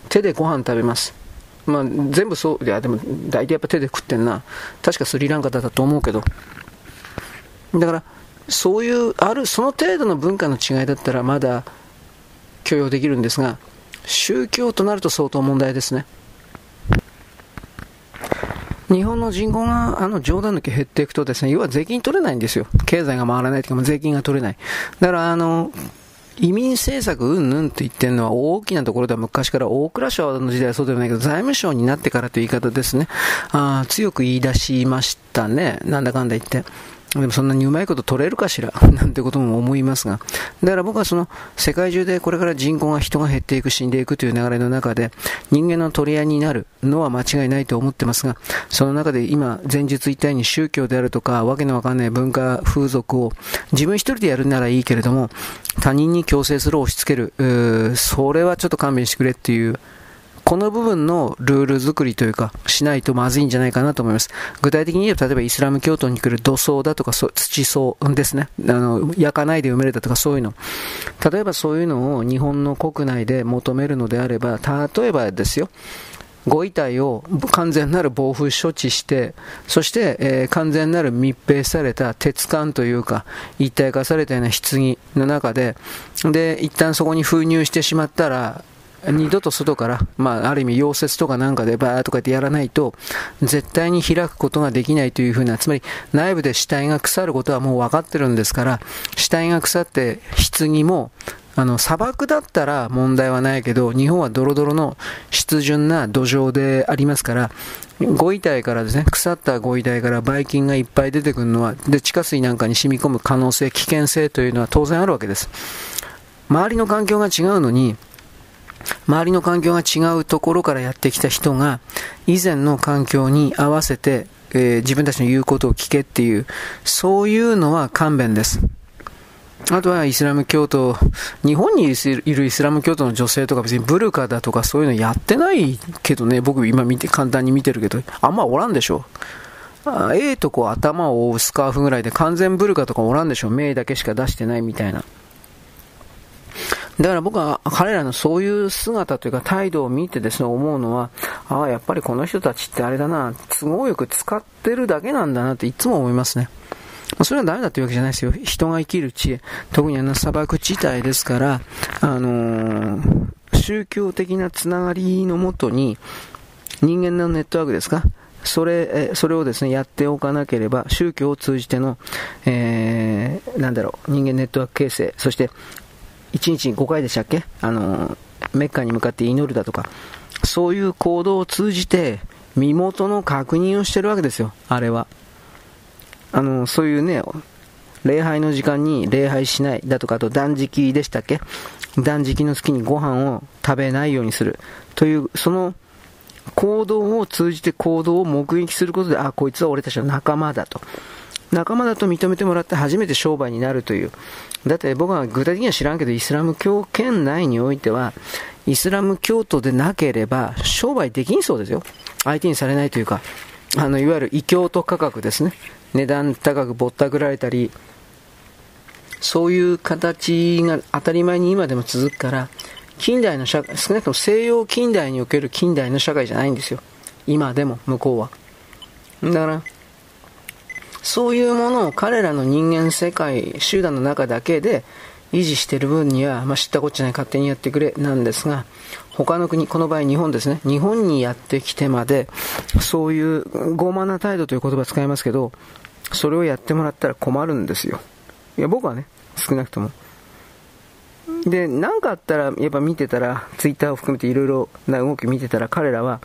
手でご飯食べます。まあ、全部そう、いや、でも、大体やっぱ手で食ってんな。確かスリランカだったと思うけど。だから、そういう、ある、その程度の文化の違いだったら、まだ、許容できるんですが、宗教となると相当問題ですね。日本の人口があの冗談抜き減っていくとですね、要は税金取れないんですよ。経済が回らないというか、税金が取れない。だからあの、移民政策うんぬんって言ってるのは大きなところでは昔から大蔵省の時代はそうではないけど財務省になってからという言い方ですね。あ強く言い出しましたね。なんだかんだ言って。でもそんなにうまいこと取れるかしら？なんてことも思いますが。だから僕はその世界中でこれから人口が人が減っていく、死んでいくという流れの中で人間の取り合いになるのは間違いないと思ってますが、その中で今前述言ったように宗教であるとかわけのわかんない文化風俗を自分一人でやるならいいけれども他人に強制する押し付ける、それはちょっと勘弁してくれっていうこの部分のルール作りというか、しないとまずいんじゃないかなと思います。具体的に言えば、例えばイスラム教徒に来る土葬だとか、土葬ですね。あの、焼かないで埋めるだとか、そういうの。例えばそういうのを日本の国内で求めるのであれば、例えばですよ。ご遺体を完全なる防風処置して、そして、えー、完全なる密閉された鉄管というか、一体化されたような棺の中で、で、一旦そこに封入してしまったら、二度と外から、まあ、ある意味溶接とかなんかでバーとかってやらないと、絶対に開くことができないというふうな、つまり内部で死体が腐ることはもう分かってるんですから、死体が腐って棺も、あの、砂漠だったら問題はないけど、日本はドロドロの湿潤な土壌でありますから、ご遺体からですね、腐ったご遺体からばい菌がいっぱい出てくるのは、で、地下水なんかに染み込む可能性、危険性というのは当然あるわけです。周りの環境が違うのに、周りの環境が違うところからやってきた人が以前の環境に合わせて、えー、自分たちの言うことを聞けっていうそういうのは勘弁ですあとはイスラム教徒、日本にいるイスラム教徒の女性とか別にブルカだとかそういうのやってないけどね、僕今見て、簡単に見てるけど、あんまおらんでしょ。ええとこ頭を覆うスカーフぐらいで完全ブルカとかおらんでしょ。目だけしか出してないみたいな。だから僕は彼らのそういう姿というか態度を見てですね、思うのは、ああ、やっぱりこの人たちってあれだな、都合よく使ってるだけなんだなっていつも思いますね。それはダメだっていうわけじゃないですよ。人が生きる地へ、特にあの砂漠地帯ですから、あのー、宗教的なつながりのもとに、人間のネットワークですか？それ、それをですね、やっておかなければ、宗教を通じての、えー、なんだろう、人間ネットワーク形成、そして、1日に5回でしたっけ？あの、メッカに向かって祈るだとか、そういう行動を通じて、身元の確認をしてるわけですよ、あれは。あの、そういうね、礼拝の時間に礼拝しないだとか、あと断食でしたっけ？断食の月にご飯を食べないようにする。という、その行動を通じて行動を目撃することで、あ、こいつは俺たちの仲間だと。仲間だと認めてもらって初めて商売になるという。だって僕は具体的には知らんけど、イスラム教圏内においては、イスラム教徒でなければ商売できんそうですよ。相手にされないというか、あの、いわゆる異教徒価格ですね。値段高くぼったくられたり、そういう形が当たり前に今でも続くから、近代の社会、少なくとも西洋近代における近代の社会じゃないんですよ。今でも、向こうは。だから、そういうものを彼らの人間世界、集団の中だけで維持している分には、まあ、知ったこっちゃない勝手にやってくれなんですが、他の国、この場合日本ですね。日本にやってきてまで、そういう傲慢な態度という言葉使いますけど、それをやってもらったら困るんですよ。いや、僕はね、少なくとも。で、何かあったら、やっぱ見てたら、ツイッターを含めていろいろな動き見てたら、彼らは、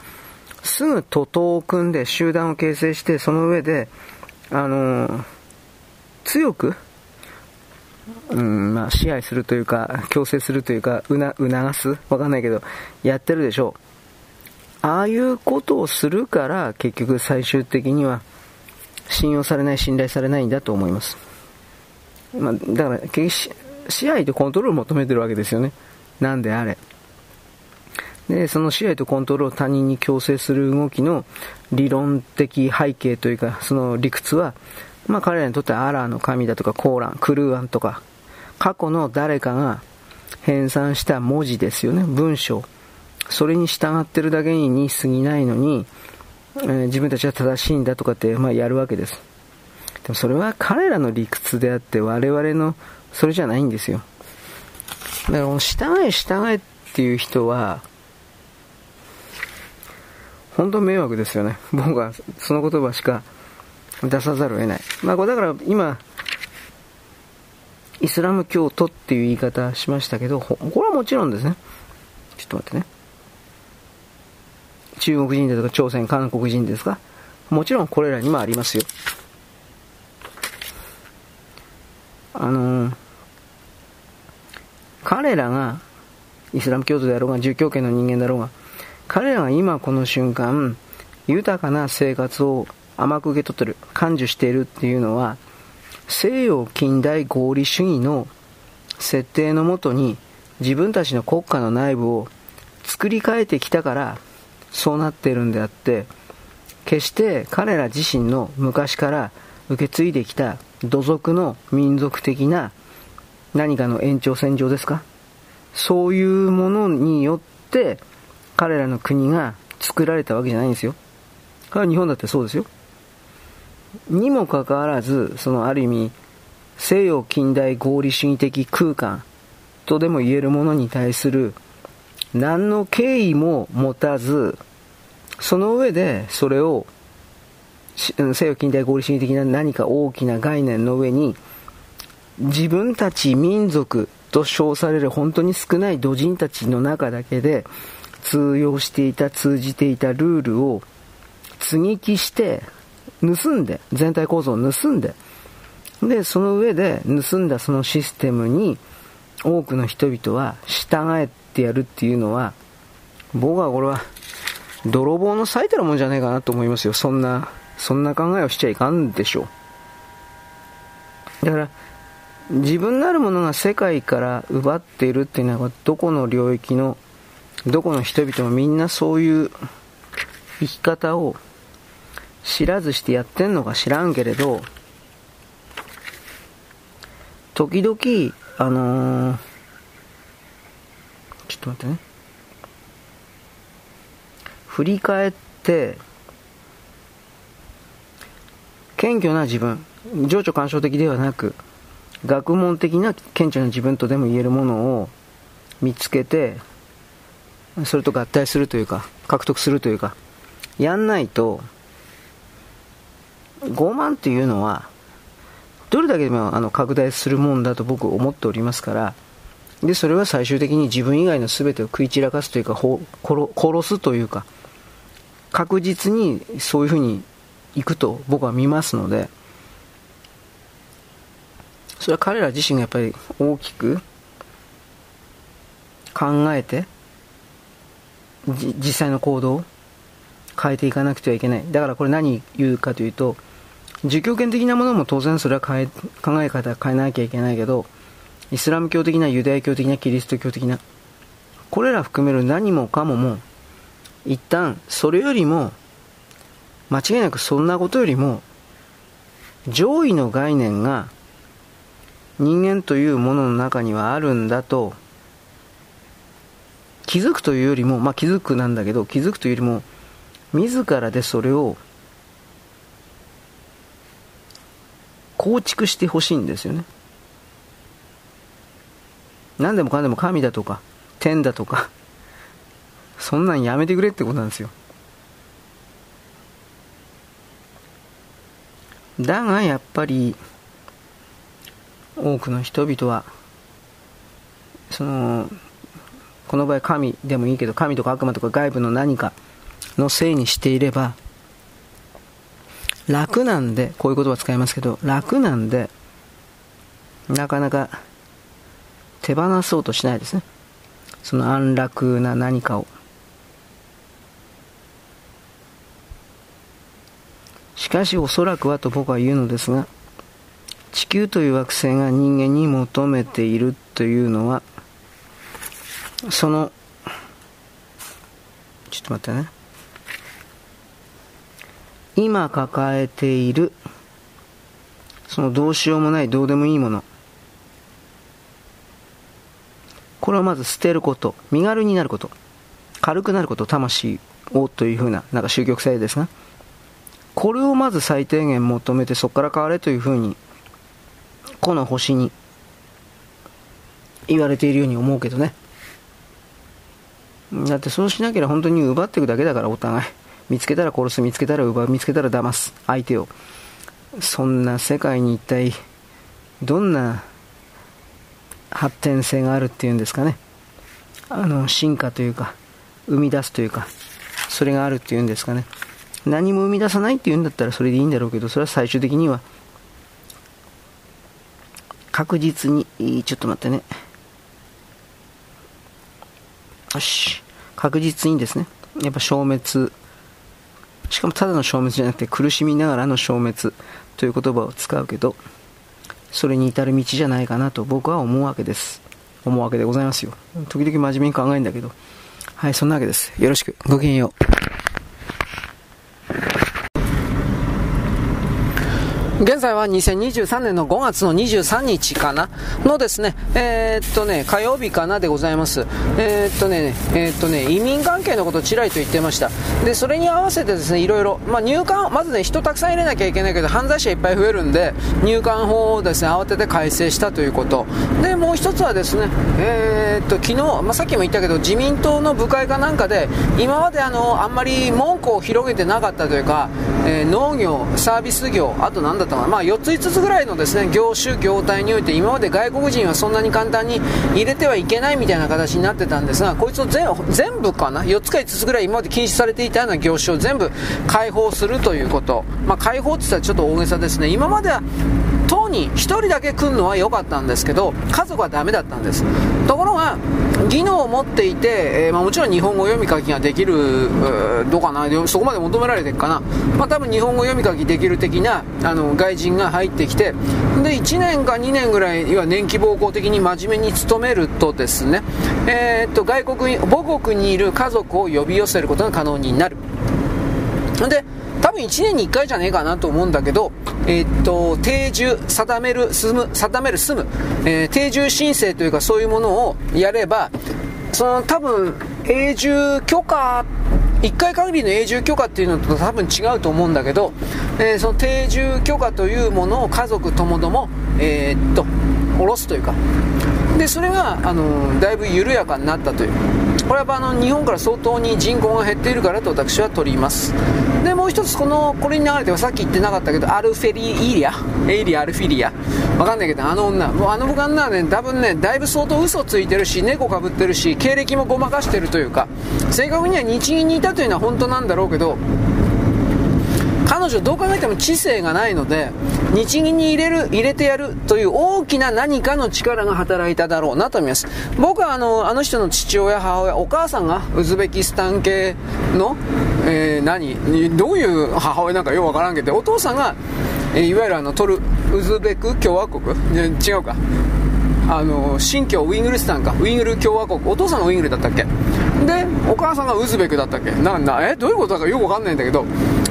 すぐ徒党を組んで集団を形成して、その上で、あのー、強く、うんまあ、支配するというか、強制するというか、うな促す？わかんないけど、やってるでしょう。ああいうことをするから、結局最終的には、信用されない、信頼されないんだと思います。まあ、だから、支配とコントロールを求めてるわけですよね。なんであれ。で、その支配とコントロールを他人に強制する動きの理論的背景というか、その理屈は、まあ彼らにとってはアラーの神だとかコーラン、クルーアンとか、過去の誰かが編纂した文字ですよね、文章。それに従ってるだけに過ぎないのに、えー、自分たちは正しいんだとかって、まあ、やるわけです。でもそれは彼らの理屈であって我々のそれじゃないんですよ。だから、従え従えっていう人は、本当迷惑ですよね。僕はその言葉しか出さざるを得ない。まあこれ、だから今、イスラム教徒っていう言い方しましたけど、これはもちろんですね。ちょっと待ってね。中国人ですか、朝鮮、韓国人ですか。もちろんこれらにもありますよ。あのー、彼らが、イスラム教徒であろうが、儒教圏の人間だろうが、彼らが今この瞬間、豊かな生活を甘く受け取ってる、感受しているっていうのは、西洋近代合理主義の設定のもとに自分たちの国家の内部を作り変えてきたからそうなっているんであって決して彼ら自身の昔から受け継いできた土族の民族的な何かの延長線上ですか？そういうものによって彼らの国が作られたわけじゃないんですよ。これは日本だってそうですよ。にもかかわらず、そのある意味、西洋近代合理主義的空間とでも言えるものに対する何の敬意も持たず、その上でそれを西洋近代合理主義的な何か大きな概念の上に自分たち民族と称される本当に少ない土人たちの中だけで通用していた、通じていたルールを接ぎ木して、盗んで、全体構造を盗んで、で、その上で盗んだそのシステムに多くの人々は従えてやるっていうのは、僕はこれは泥棒の最たるもんじゃないかなと思いますよ。そんな、そんな考えをしちゃいかんでしょう。だから、自分なるものが世界から奪っているっていうのは、どこの領域のどこの人々もみんなそういう生き方を知らずしてやってんのか知らんけれど、時々、あのー、っと待ってね。振り返って、謙虚な自分、情緒干渉的ではなく、学問的な顕著な自分とでも言えるものを見つけて、それと合体するというか、獲得するというか、やんないと、傲慢っていうのは、どれだけでもあの拡大するもんだと僕思っておりますから、で、それは最終的に自分以外の全てを食い散らかすというか、殺すというか、確実にそういうふうにいくと僕は見ますので、それは彼ら自身がやっぱり大きく考えて、実際の行動を変えていかなくてはいけない。だからこれ何言うかというと、儒教権的なものも当然それは変え考え方変えなきゃいけないけど、イスラム教的なユダヤ教的なキリスト教的な、これら含める何もかもも、一旦それよりも、間違いなくそんなことよりも、上位の概念が人間というものの中にはあるんだと気づくというよりも、まあ、気づくなんだけど気づくというよりも自らでそれを構築してほしいんですよね。何でもかんでも神だとか天だとかそんなんやめてくれってことなんですよ。だがやっぱり多くの人々はそのこの場合神でもいいけど神とか悪魔とか外部の何かのせいにしていれば楽なんでこういう言葉使いますけど楽なんでなかなか手放そうとしないですね。その安楽な何かを。しかしおそらくはと僕は言うのですが地球という惑星が人間に求めているというのはそのちょっと待ってね。今抱えているそのどうしようもないどうでもいいもの。これをまず捨てること。身軽になること。軽くなること。魂をというふうななんか宗教臭いですがこれをまず最低限求めてそこから変われというふうにこの星に言われているように思うけどね。だってそうしなければ本当に奪っていくだけだからお互い。見つけたら殺す見つけたら奪う見つけたら騙す相手をそんな世界に一体どんな発展性があるっていうんですかね。あの進化というか生み出すというかそれがあるっていうんですかね。何も生み出さないっていうんだったらそれでいいんだろうけどそれは最終的には確実に、ちょっと待ってね。よし。確実にですね、やっぱ消滅、しかもただの消滅じゃなくて苦しみながらの消滅という言葉を使うけど、それに至る道じゃないかなと僕は思うわけです。思うわけでございますよ。時々真面目に考えるんだけど。はい、そんなわけです。よろしく。ごきげんよう。現在は2023年の5月の23日かなのですね、えー、っとね、火曜日かなでございます。えー、っとね、えー、っとね、移民関係のことをちらりと言ってました。で、それに合わせてですね、いろいろ、まあ、入管、まずね、人たくさん入れなきゃいけないけど、犯罪者いっぱい増えるんで、入管法をですね、慌てて改正したということ。で、もう一つはですね、え、っと、昨日、まあ、さっきも言ったけど、自民党の部会かなんかで、今まであの、あんまり門戸を広げてなかったというか、え農業、サービス業、あと何だったのは、まあ、4つ5つぐらいのですね業種、業態において今まで外国人はそんなに簡単に入れてはいけないみたいな形になってたんですがこいつを全全部かな？4つか5つぐらい今まで禁止されていたような業種を全部開放するということ、まあ、解放って言ったらちょっと大げさですね。今までは党に1人だけ来るのは良かったんですけど家族はダメだったんです。ところが技能を持っていて、えー、まあ、もちろん日本語読み書きができるどうかな。そこまで求められてるかな、まあ、多分日本語読み書きできる的なあの外人が入ってきてで1年か2年ぐらいは年季暴行的に真面目に勤めるとですね、えー、っと外国母国にいる家族を呼び寄せることが可能になる。で多分1年に1回じゃねえかなと思うんだけど、えー、っと、定住、定める、進む、定める、住む、えー、定住申請というかそういうものをやれば、その多分永住許可1回限りの永住許可っていうのと多分違うと思うんだけど、えー、その定住許可というものを家族ともども、えー、っと下ろすというかでそれがあのだいぶ緩やかになったという。これはあの日本から相当に人口が減っているからと私は取ります。でもう一つこのこれに流れてはさっき言ってなかったけどアルフェリーイリア。エイリア・アルフィリア。わかんないけどあの女もうあの僕あんなね多分ねだいぶ相当嘘ついてるし猫かぶってるし経歴もごまかしてるというか。正確には日銀にいたというのは本当なんだろうけど女どう考えても知性がないので日銀に入れる入れてやるという大きな何かの力が働いただろうなと思います。僕はあのあの人の父親母親お母さんがウズベキスタン系の、えー、何どういう母親なんかようわからんけどお父さんが、えー、いわゆるあのトルウズベク共和国？違うか。あの新疆ウイグルスタンか。ウイグル共和国。お父さんがウイグルだったっけ？でお母さんがウズベクだったっけ？ななえどういうことだかよくわかんないんだけど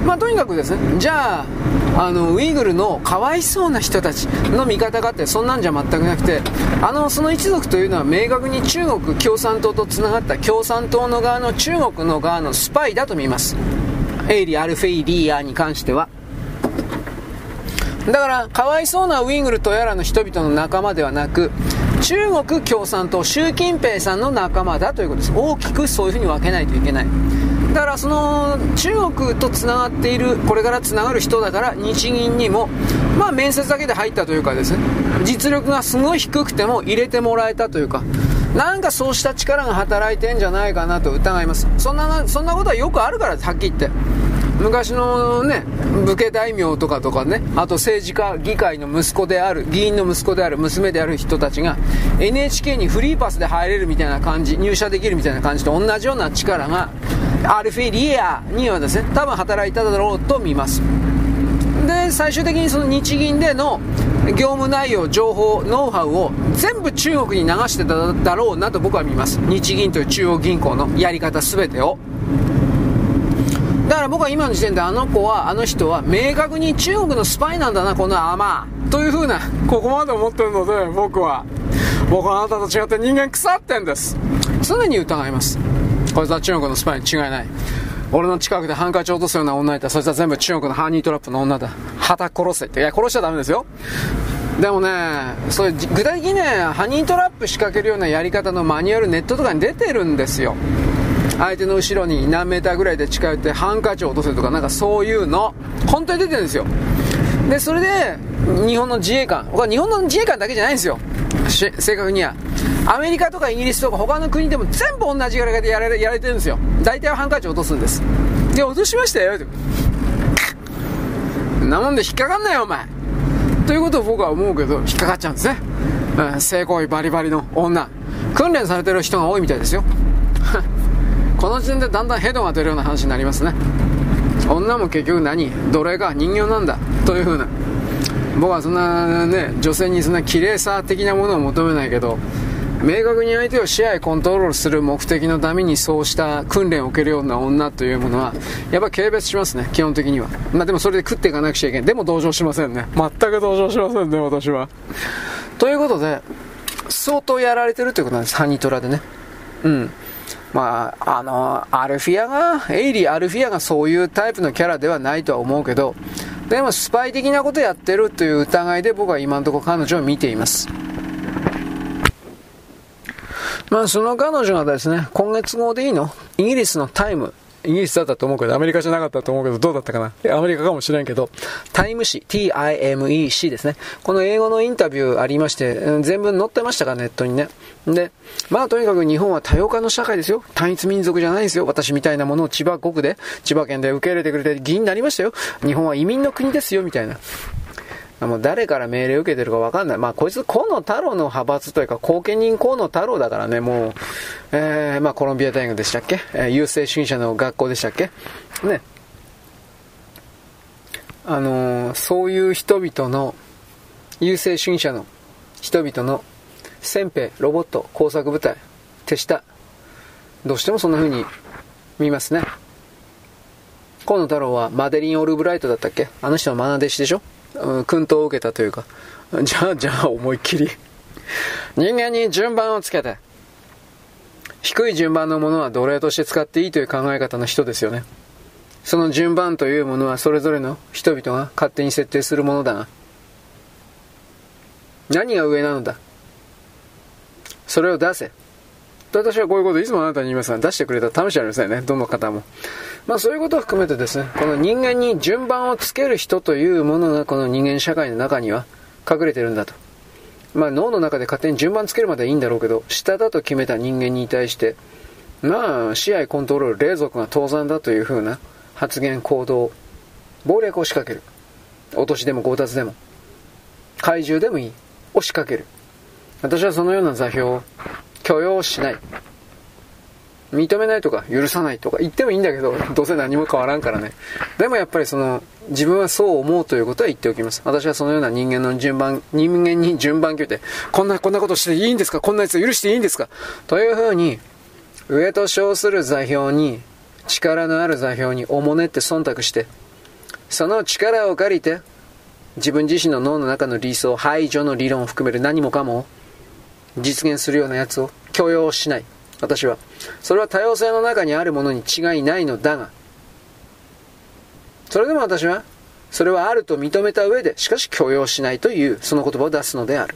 まあとにかくです。ねじゃああのウイグルのかわいそうな人たちの味方があってそんなんじゃ全くなくてあのその一族というのは明確に中国共産党とつながった共産党の側の中国の側のスパイだと見ます。エイリ・アルフェイリーアに関しては。だからかわいそうなウイグルとやらの人々の仲間ではなく中国共産党習近平さんの仲間だということです。大きくそういうふうに分けないといけない。だからその中国とつながっているこれからつながる人だから日銀にもまあ面接だけで入ったというかですね。実力がすごい低くても入れてもらえたというか。なんかそうした力が働いてんじゃないかなと疑います。そんなそんなことはよくあるからはっきり言って。昔のね武家大名とかとかねあと政治家議会の息子である議員の息子である娘である人たちが NHK にフリーパスで入れるみたいな感じ入社できるみたいな感じと同じような力がアルフィリアにはですね多分働いただろうと見ます。で最終的にその日銀での業務内容情報ノウハウを全部中国に流してただろうなと僕は見ます。日銀という中央銀行のやり方全てを。から僕は今の時点であの子は、あの人は明確に中国のスパイなんだな、このアマという風な、ここまで思ってるので、僕は、僕はあなたと違って人間腐ってんです。常に疑います。こいつは中国のスパイに違いない。俺の近くでハンカチ落とすような女いたら、そいつは全部中国のハニートラップの女だ。旗殺せって。いや、殺しちゃダメですよ。でもね、そういう具体的にね、ハニートラップ仕掛けるようなやり方のマニュアルネットとかに出てるんですよ。相手の後ろに何メーターぐらいで近寄ってハンカチを落とせとかなんかそういうの本当に出てるんですよ。でそれで日本の自衛官これ日本の自衛官だけじゃないんですよ。正確には。アメリカとかイギリスとか他の国でも全部同じやり方でやられやられてるんですよ。大体はハンカチを落とすんです。で落としましたよ。なもんで引っかかんないよお前。ということを僕は思うけど引っかかっちゃうんですね、うん、性行為バリバリの女。訓練されてる人が多いみたいですよ。この時点でだんだんヘドが出るような話になりますね。女も結局何？奴隷か人形なんだ。というふうな。僕はそんなね女性にそんな綺麗さ的なものを求めないけど明確に相手を支配コントロールする目的のためにそうした訓練を受けるような女というものはやっぱ軽蔑しますね基本的には。まあでもそれで食っていかなくちゃいけないでも同情しませんね。全く同情しませんね私は。ということで相当やられてるということなんですハニトラでね。うん。まあ、あの、アルフィアが、エイリー・アルフィアがそういうタイプのキャラではないとは思うけど、でもスパイ的なことやってるという疑いで僕は今のところ彼女を見ています。まあ、その彼女がですね、今月号でいいの？イギリスのタイムイギリスだったと思うけど、アメリカじゃなかったと思うけど、どうだったかな？アメリカかもしれんけど、タイム誌、T-I-M-E-C ですね。この英語のインタビューありまして、全部載ってましたか、ネットにね。で、まあとにかく日本は多様化の社会ですよ。単一民族じゃないですよ。私みたいなものを千葉国で、千葉県で受け入れてくれて議員になりましたよ。日本は移民の国ですよ、みたいな。もう誰から命令を受けてるかわかんない。まあ、こいつ河野太郎の派閥というか、後見人河野太郎だからね、もう、えー、まあ、コロンビア大学でしたっけ、えー、優勢主義者の学校でしたっけ？ね。あのー、そういう人々の、優勢主義者の人々の、先兵、ロボット、工作部隊、手下、どうしてもそんな風に見ますね。河野太郎はマデリン・オルブライトだったっけ？あの人の愛弟子でしょ？うん、訓導を受けたというか、じゃあ、じゃあ思いっきり人間に順番をつけて、低い順番のものは奴隷として使っていいという考え方の人ですよね。その順番というものはそれぞれの人々が勝手に設定するものだが、何が上なのだそれを出せ。私はこういうこといつもあなたに言いますが、出してくれたら試してありませんね。どの方も。まあそういうことを含めてですね、この人間に順番をつける人というものがこの人間社会の中には隠れてるんだと。まあ脳の中で勝手に順番つけるまではいいんだろうけど、下だと決めた人間に対して、まあ支配コントロール、霊族が当然だというふうな発言、行動、暴力を仕掛ける。落としでも強奪でも、怪獣でもいい。を仕掛ける。私はそのような座標を許容しない。認めないとか許さないとか言ってもいいんだけど、どうせ何も変わらんからね。でもやっぱりその、自分はそう思うということは言っておきます。私はそのような人間の順番、人間に順番決めて、こんな、こんなことしていいんですか？こんなやつ許していいんですか？というふうに、上と称する座標に、力のある座標におもねって忖度して、その力を借りて、自分自身の脳の中の理想、排除の理論を含める何もかも実現するようなやつを許容しない。私は。それは多様性の中にあるものに違いないのだが、それでも私は、それはあると認めた上で、しかし許容しないという、その言葉を出すのである。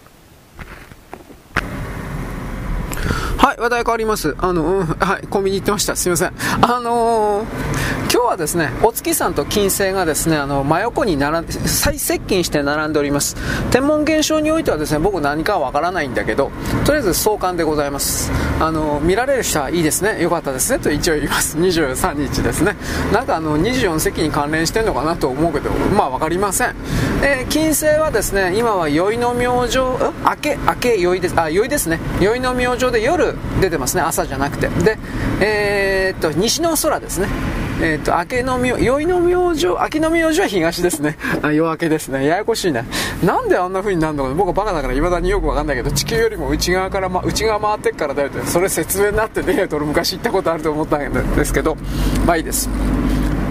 はい、話題変わります。あの、うん、はい、コンビニ行ってました。すいません。あのー今日はですね、お月さんと金星がですね、あの、真横に並んで、最接近して並んでおります。天文現象においてはですね、僕何かわからないんだけど、とりあえず相関でございます。あの、見られる人はいいですね、よかったですね、と一応言います。23日ですね。なんかあの、24世紀に関連してんのかなと思うけど、まあわかりません。えー、金星はですね、今は宵の明星、明け、明け宵です、あ、宵ですね。宵の明星で夜出てますね、朝じゃなくて。で、えー、っと、西の空ですね。えっ、と、明けの明、宵の明星、明けの明星は東ですね。あ、夜明けですね。ややこしいね。なんであんな風になるのか僕はバカだから未だによくわかんないけど、地球よりも内側から、ま、内側回ってっからだよって、それ説明になってね俺昔言ったことあると思ったんですけど、まあいいです。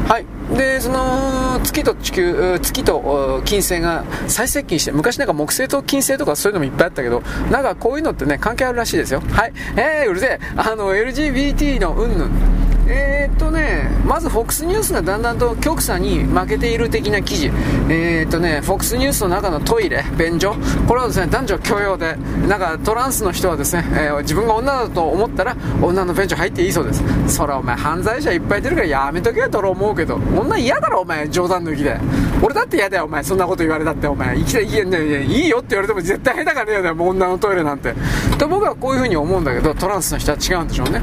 はい。で、その、月と地球、月と金星が最接近して、昔なんか木星と金星とかそういうのもいっぱいあったけど、なんかこういうのってね、関係あるらしいですよ。はい。えー、うるせえ。あの、LGBT のうんぬん。えー、っとね、まず FOX ニュースがだんだんと極左に負けている的な記事、えー、っとね、FOX ニュースの中のトイレ、便所、これはですね、男女共用で、なんかトランスの人はですね、えー、自分が女だと思ったら、女の便所入っていいそうです。そらお前犯罪者いっぱい出るからやめとけよと思うけど、女嫌だろお前、冗談抜きで。俺だって嫌だよお前、そんなこと言われたってお前、生きていい,、ね、いいよって言われても絶対下手かねえよね、女のトイレなんて。と僕はこういうふうに思うんだけど、トランスの人は違うんでしょうね。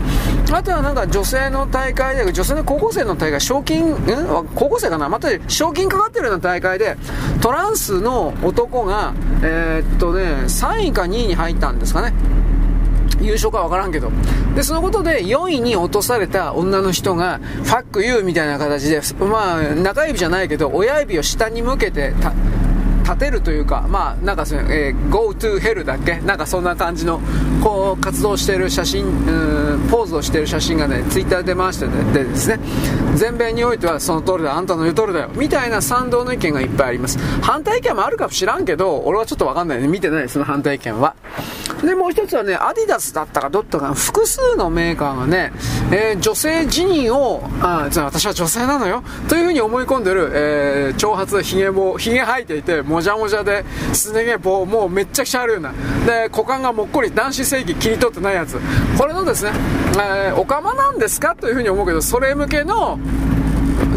あとはなんか女性の大会で、女性の高校生の大会、賞金、ん？高校生かな？また賞金かかってるような大会で、トランスの男が、えー、っとね、3位か2位に入ったんですかね。優勝かわからんけど。で、そのことで4位に落とされた女の人が、ファックユーみたいな形で、まあ、中指じゃないけど、親指を下に向けて、立てるというか、まあ、なんかその、えー、Go to Hell だっけ？なんかそんな感じの、こう、活動している写真、うん、ポーズをしている写真がね、ツイッターで回しててですね、全米においてはその通りだ、あんたの言う通りだよ、みたいな賛同の意見がいっぱいあります。反対意見もあるかも知らんけど、俺はちょっとわかんないね。見てない、その反対意見は。で、もう一つはね、アディダスだったかどっか複数のメーカーがね、えー、女性自認を、あ、じゃあ私は女性なのよ、というふうに思い込んでる、えー、長髪、髭も、髭生えていて、ももじゃもじゃですね毛棒、もうめっちゃくちゃあるような。で、股間がもっこり男子正義切り取ってないやつ。これのですね、えー、おかまなんですかというふうに思うけど、それ向けの、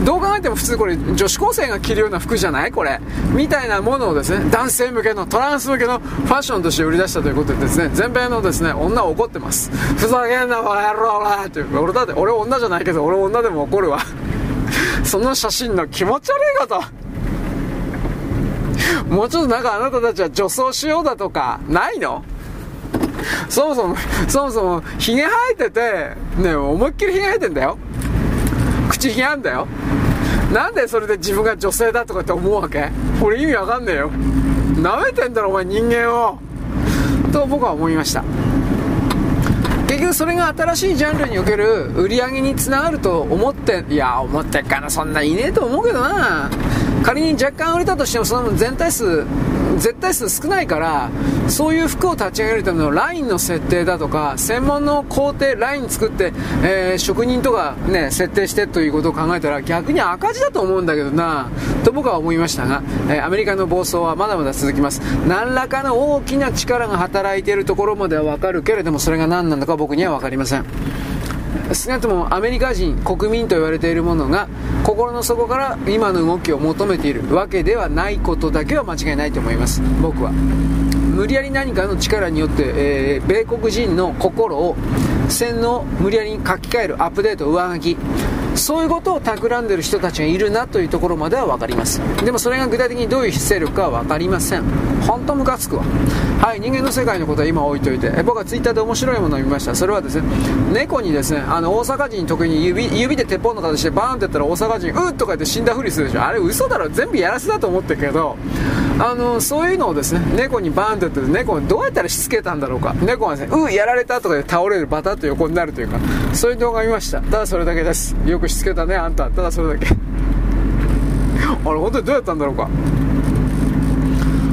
どう考えても普通これ女子高生が着るような服じゃない？これ。みたいなものをですね男性向けのトランス向けのファッションとして売り出したということでですね全米のですね女は怒ってます。ふざけんなバカ野郎なって。俺だって俺女じゃないけど俺女でも怒るわ。その写真の気持ち悪いこと。もうちょっとなんかあなたたちは女装しようだとかないの？そもそもそもそもヒゲ生えててね思いっきりヒゲ生えてんだよ。口ひげあんだよ。なんでそれで自分が女性だとかって思うわけ？俺意味わかんねえよ。なめてんだろお前人間を。と僕は思いました。結局それが新しいジャンルにおける売り上げにつながると思っていや思ってっかなそんないねえと思うけどな。仮に若干売れたとしてもその全体数絶対数少ないからそういう服を立ち上げるためのラインの設定だとか専門の工程ライン作って、えー、職人とかね設定してということを考えたら逆に赤字だと思うんだけどなと僕は思いましたが、えー、アメリカの暴走はまだまだ続きます。何らかの大きな力が働いているところまでは分かるけれどもそれが何なのか僕には分かりません。少なくともアメリカ人国民と言われているものが心の底から今の動きを求めているわけではないことだけは間違いないと思います。僕は。無理やり何かの力によって、えー、米国人の心を洗脳無理やりに書き換えるアップデート上書き。そういうことを企んでる人たちがいるなというところまでは分かります。でもそれが具体的にどういう勢力かは分かりません。本当ムカつくわ。はい人間の世界のことは今置いといて。え僕はツイッターで面白いものを見ました。それはですね猫にですねあの大阪人特に指指で鉄砲の形でバーンってやったら大阪人うっとか言って死んだふりするでしょ。あれ嘘だろ。全部やらせだと思ってるけどあのそういうのをですね猫にバーンってやって猫どうやったらしつけたんだろうか。猫がですねうやられたとかで倒れるバタッと横になるというかそういう動画見ました。ただそれだけです。よくしつけたねあんた。ただそれだけ。あれ本当にどうやったんだろうか。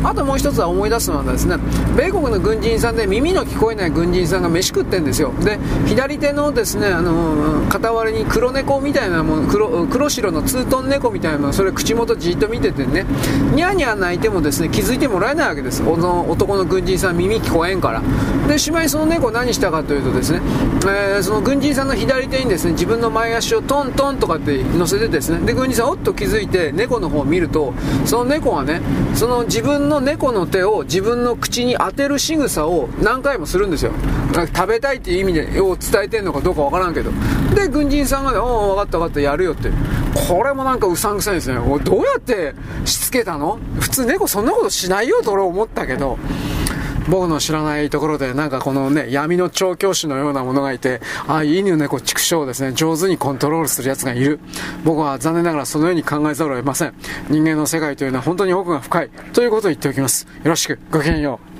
あともう一つは思い出すのはですね。米国の軍人さんで耳の聞こえない軍人さんが飯食ってんですよ。で左手のですねあの傍らに黒猫みたいなもの黒黒白のツートン猫みたいなのそれ口元じっと見ててねニャーニャー泣いてもですね気づいてもらえないわけです。男の軍人さん耳聞こえんから。でしまいその猫何したかというとですね、えー、その軍人さんの左手にですね自分の前足をトントンとかって乗せてですねで軍人さんおっと気づいて猫の方を見るとその猫がねその自分の猫の手を自分の口に当てる仕草を何回もするんですよ。食べたいっていう意味でを伝えてんのかどうかわからんけど。で軍人さんがね「おお分かった分かったやるよ」って。これもなんかうさんくさいですね。どうやってしつけたの？普通猫そんなことしないよと俺思ったけど。僕の知らないところで、なんかこのね、闇の調教師のようなものがいて、ああ、犬猫畜生をですね、上手にコントロールする奴がいる。僕は残念ながらそのように考えざるを得ません。人間の世界というのは本当に奥が深い。ということを言っておきます。よろしく、ごきげんよう。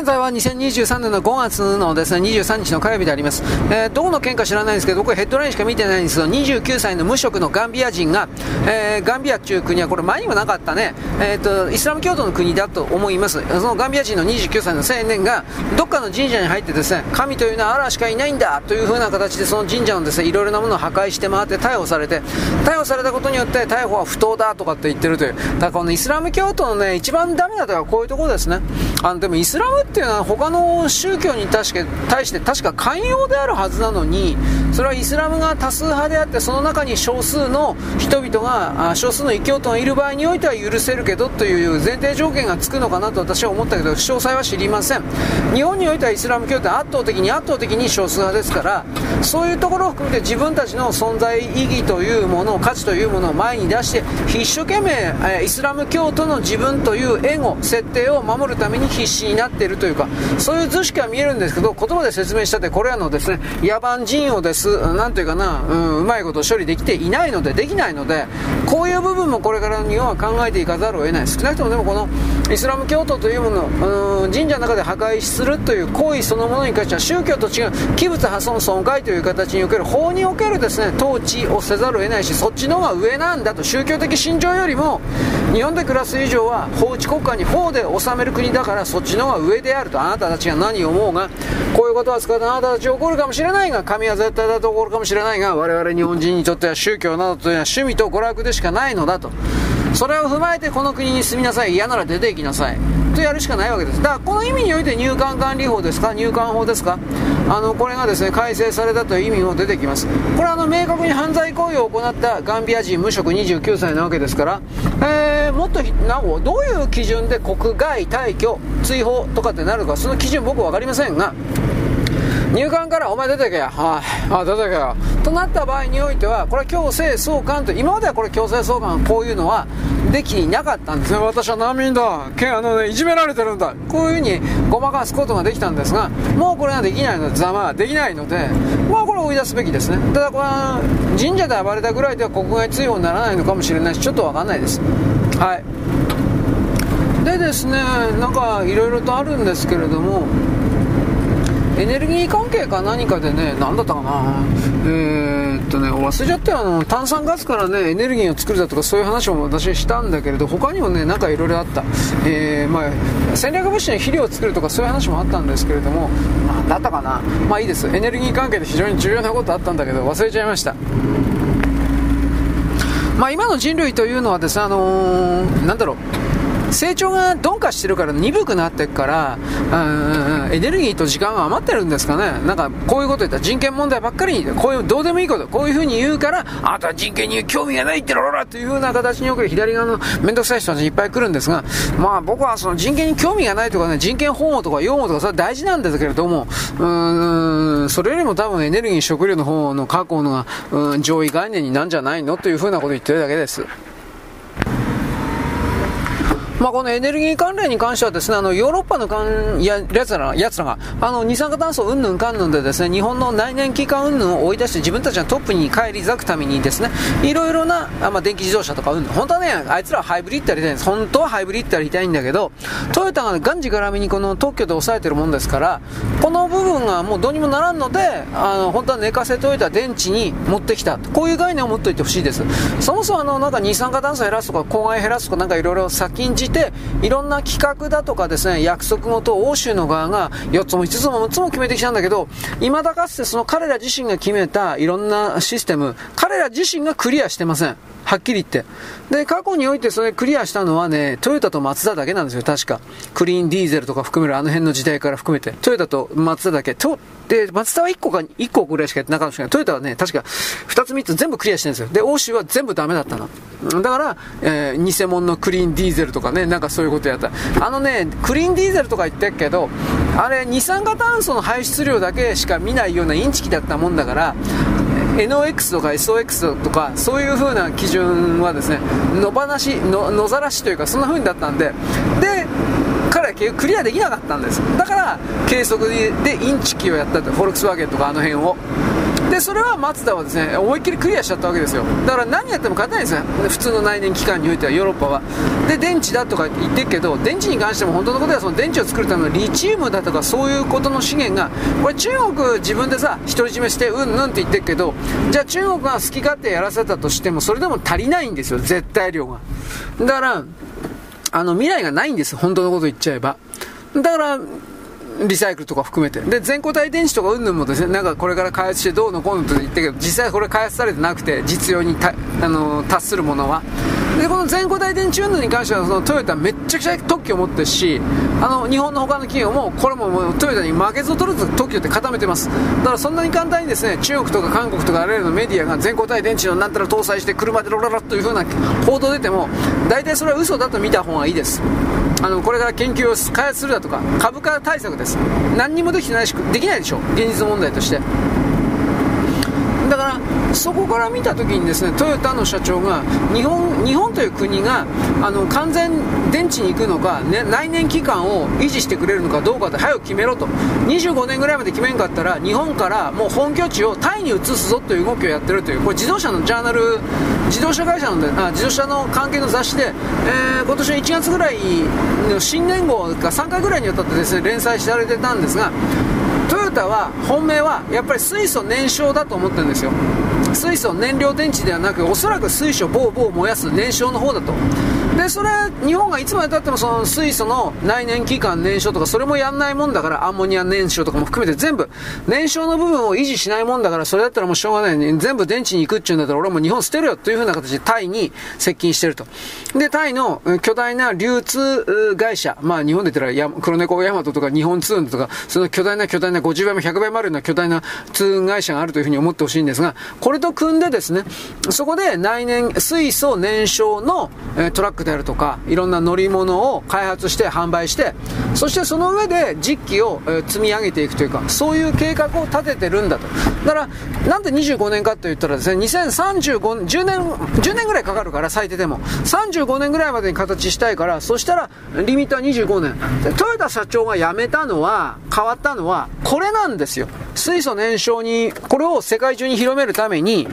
現在は2023年の5月のですね、23日の火曜日であります。えー、どこの県か知らないんですけど、僕はヘッドラインしか見てないんですけど、29歳の無職のガンビア人が、えー、ガンビアっていう国はこれ前にもなかったね、えっ、ー、と、イスラム教徒の国だと思います。そのガンビア人の29歳の青年が、どっかの神社に入ってですね、神というのはアラしかいないんだという風な形でその神社のですね、いろいろなものを破壊して回って逮捕されて、逮捕されたことによって逮捕は不当だとかって言ってるという。だからこのイスラム教徒のね、一番ダメなとこはこういうところですね。あの、でもイスラムっていうのは他の宗教に対して確か寛容であるはずなのにそれはイスラムが多数派であってその中に少数の人々が少数の異教徒がいる場合においては許せるけどという前提条件がつくのかなと私は思ったけど詳細は知りません。日本においてはイスラム教徒は圧倒的に圧倒的に少数派ですからそういうところを含めて自分たちの存在意義というもの価値というものを前に出して一生懸命イスラム教徒の自分というエゴ設定を守るために必死になっているというかそういう図式は見えるんですけど、言葉で説明したって、これらのですね、野蛮人をです、なんというかな、うん、うまいこと処理できていないので、できないので、こういう部分もこれからには考えていかざるを得ない。少なくともでもこの、イスラム教徒というもの、うん、神社の中で破壊するという行為そのものに関しては、宗教と違う、器物破損損壊という形における、法におけるですね、統治をせざるを得ないし、そっちの方が上なんだと、宗教的信条よりも、日本で暮らす以上は、法治国家に法で治める国だから、そっちの方が上でであると、あなたたちが何を思うが、こういうことは使ってあなたたち怒るかもしれないが、神は絶対だと怒るかもしれないが、我々日本人にとっては宗教などというのは趣味と娯楽でしかないのだと。それを踏まえてこの国に住みなさい。嫌なら出て行きなさい。とやるしかないわけです。だからこの意味において入管管理法ですか？入管法ですか？あの、これがですね、改正されたという意味も出てきます。これはあの、明確に犯罪行為を行ったガンビア人無職29歳なわけですから、えー、もっとなお、どういう基準で国外退去、追放とかってなるか、その基準僕分かりませんが、入管からお前出てけや、はい、あ出てけやとなった場合においてはこれは強制送還と今まではこれ強制送還こういうのはできなかったんですね。私は難民だ。けあの、ね、いじめられてるんだ。こういうふうにごまかすことができたんですがもうこれができないのでざまはできないのでまあこれ追い出すべきですね。ただこれは神社で暴れたぐらいでは国外追放にならないのかもしれないしちょっと分かんないです。はい。でですねなんかいろいろとあるんですけれどもエネルギー関係か何かでね、何だったかな、えー、っとね、忘れちゃったよ、あの炭酸ガスからね、エネルギーを作るだとか、そういう話も私したんだけれど、他にもね、なんかいろいろあった、えーまあ、戦略物資の肥料を作るとか、そういう話もあったんですけれども、何だったかな、まあいいです、エネルギー関係で非常に重要なことあったんだけど、忘れちゃいました。まあ、今の人類というのはですね、あのー、なんだろう、成長が鈍化してるから鈍くなっていくから、うん、エネルギーと時間が余ってるんですかね。なんか、こういうこと言ったら人権問題ばっかりに、こういう、どうでもいいこと、こういうふうに言うから、あなたは人権に興味がないってろらというふうな形における左側の面倒くさい人たちいっぱい来るんですが、まあ僕はその人権に興味がないとかね、人権保護とか擁護とかそれは大事なんですけれども、うん、それよりも多分エネルギー食料の方の確保のが、うん、上位概念になんじゃないの？というふうなことを言ってるだけです。まあ、このエネルギー関連に関してはですね、あの、ヨーロッパのかんややつらやつらが、あの、二酸化炭素うんぬんかんぬんでですね、日本の内燃機関うんぬんを追い出して自分たちのトップに返り咲くためにですね、いろいろな、あまあ、電気自動車とかうんぬん、本当はね、あいつらはハイブリッドやりたいんです。本当はハイブリッドやりたいんだけど、トヨタががんじがらみにこの特許で抑えてるもんですから、この部分がもうどうにもならんので、あの、本当は寝かせといた電池に持ってきた。こういう概念を持っておいてほしいです。そもそもあの、なんか二酸化炭素減らすとか、公害減らすとか、なんかいろいろ先んじて、いろんな企画だとかですね、約束事を欧州の側が4つも5つも6つも決めてきたんだけど、未だかつてその彼ら自身が決めたいろんなシステム、彼ら自身がクリアしてません。はっきり言って。で、過去においてそれクリアしたのはね、トヨタとマツダだけなんですよ、確か。クリーンディーゼルとか含めるあの辺の時代から含めて。トヨタとマツダだけ。で、マツダは1個か1個ぐらいしかやってなかったんですけど、トヨタはね、確か2つ3つ全部クリアしてるんですよ。で、欧州は全部ダメだったの。だから、えー、偽物のクリーンディーゼルとかね、なんかそういうことやった。あのね、クリーンディーゼルとか言ってるけど、あれ、二酸化炭素の排出量だけしか見ないようなインチキだったもんだから、NOx とか SOX とかそういう風な基準はですね野放し野ざらしというかそんな風にだったんでで彼は結局クリアできなかったんですだから計測でインチキをやったと。フォルクスワーゲンとかあの辺を。でそれはマツダはですね思いっきりクリアしちゃったわけですよ。だから何やっても勝てないんですよ。普通の内燃機関においてはヨーロッパは。で電池だとか言ってるけど電池に関しても本当のことはその電池を作るためのリチウムだとかそういうことの資源がこれ中国自分でさ独り占めしてうんぬんって言ってるけどじゃあ中国が好き勝手やらせたとしてもそれでも足りないんですよ。絶対量が。だからあの未来がないんです本当のこと言っちゃえばだからリサイクルとか含めて。で、全固体電池とかうんぬんもですね、なんかこれから開発してどうのこうのと言ったけど、実際これ開発されてなくて、実用にあの達するものは。で、この全固体電池運動に関しては、そのトヨタめっちゃくちゃ特許を持ってるし、あの、日本の他の企業も、これももうトヨタに負けず劣らず特許って固めてます。だからそんなに簡単にですね、中国とか韓国とかあらゆるのメディアが全固体電池のなんたら搭載して車でロララという風な報道出ても、大体それは嘘だと見た方がいいです。あの、これから研究を開発するだとか、株価対策です。何にもできてないし、できないでしょ。現実問題として。そこから見た時にですねトヨタの社長が日本日本という国があの完全電池に行くのか、ね、内燃機関を維持してくれるのかどうかって早く決めろと。25年ぐらいまで決めんかったら日本からもう本拠地をタイに移すぞという動きをやってるというこれ自動車のジャーナル自動車会社のあ自動車の関係の雑誌で、えー、今年の1月ぐらいの新年号が3回ぐらいにわたってですね連載されてたんですがトヨタは本命はやっぱり水素燃焼だと思ってるんですよ。水素燃料電池ではなくおそらく水素をボーボー燃やす燃焼の方だと。でそれ日本がいつまでたってもその水素の内燃機関燃焼とかそれもやんないもんだからアンモニア燃焼とかも含めて全部燃焼の部分を維持しないもんだからそれだったらもうしょうがないのに全部電池に行くっちゅうんだったら俺はもう日本捨てるよというふうな形でタイに接近してると。でタイの巨大な流通会社まあ日本で言ったら黒猫ヤマトとか日本ツーンとかその巨大な巨大な50倍も100倍もあるような巨大な通運会社があるというふうに思ってほしいんですがこれと組んでですねそこで内燃水素燃焼のトラックであるとか、いろんな乗り物を開発して販売して、そしてその上で実機を、積み上げていくというか、そういう計画を立ててるんだと。だから、なんで25年かと言ったらですね、2035、10年、10年ぐらいかかるから、最低でも。35年ぐらいまでに形したいから、そしたら、リミットは25年。トヨタ社長が辞めたのは、変わったのは、これなんですよ。水素燃焼に、これを世界中に広めるために、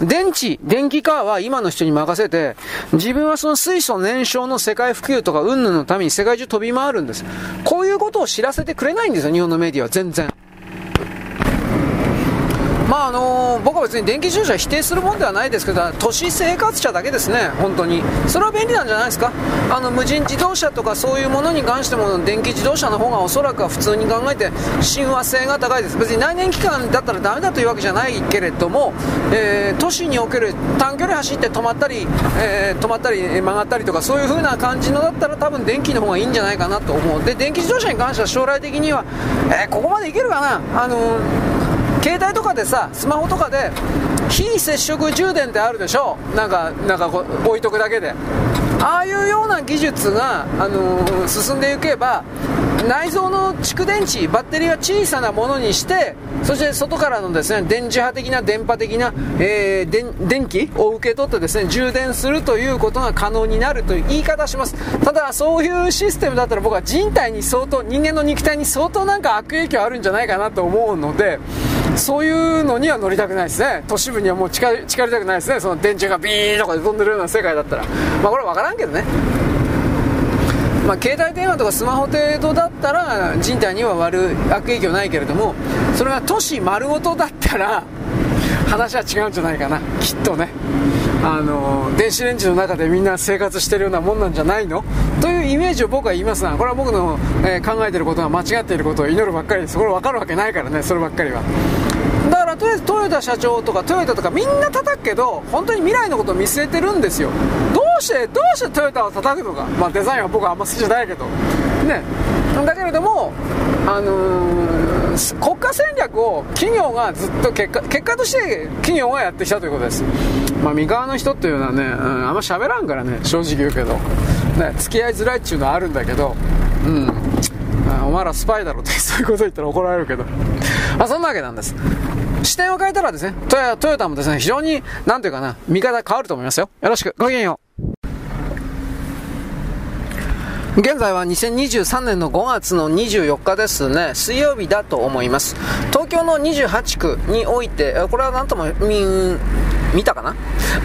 電池、電気カーは今の人に任せて、自分はその水素燃焼の世界普及とか云々のために世界中飛び回るんです。こういうことを知らせてくれないんですよ、日本のメディアは全然。まああの僕は別に電気自動車否定するもんではないですけど都市生活者だけですね本当に。それは便利なんじゃないですか。あの無人自動車とかそういうものに関しても電気自動車の方がおそらくは普通に考えて親和性が高いです。別に内燃機関だったらダメだというわけじゃないけれども、えー、都市における短距離走って止まったり、えー、止まったり曲がったりとかそういう風な感じのだったら多分電気の方がいいんじゃないかなと思う。で電気自動車に関しては将来的には、えー、ここまでいけるかな？あの携帯とかでさスマホとかで非接触充電ってあるでしょ？なんかなんか置いとくだけで。ああいうような技術が、あのー、進んでいけば内蔵の蓄電池バッテリーは小さなものにしてそして外からのですね電磁波的な電波的な、えー、電気を受け取ってですね充電するということが可能になるという言い方します。ただそういうシステムだったら僕は人体に相当人間の肉体に相当なんか悪影響あるんじゃないかなと思うのでそういうのには乗りたくないですね。都市部にはもう近近寄りたくないですね。その電池がビーンとかで飛んでるような世界だったら。まあこれは分からんけどね。まあ、携帯電話とかスマホ程度だったら人体には悪悪影響ないけれどもそれが都市丸ごとだったら話は違うんじゃないかな。きっとね。あの電子レンジの中でみんな生活してるようなもんなんじゃないの？というイメージを僕は言いますがこれは僕の、えー、考えてることが間違っていることを祈るばっかりです。これ分かるわけないからねそればっかりは。とりあえずトヨタ社長とかトヨタとかみんな叩くけど本当に未来のことを見据えてるんですよ。どうしてどうしてトヨタを叩くのか。まあデザインは僕はあんま好きじゃないけど。ね。だけれどもあのー、国家戦略を企業がずっと結果結果として企業がやってきたということです。まあ三河の人っていうのはね、うん、あんま喋らんからね正直言うけど。ね付き合いづらいっていうのはあるんだけど。うん。お前らスパイだろってそういうこと言ったら怒られるけど。まあそんなわけなんです。視点を変えたらですね、トヨトヨタもですね、非常に、なんていうかな、見方変わると思いますよ。よろしく、ごきげんよう。現在は2023年の5月の24日ですね、水曜日だと思います。東京の28区において、これはなんとも、みん、見たかな？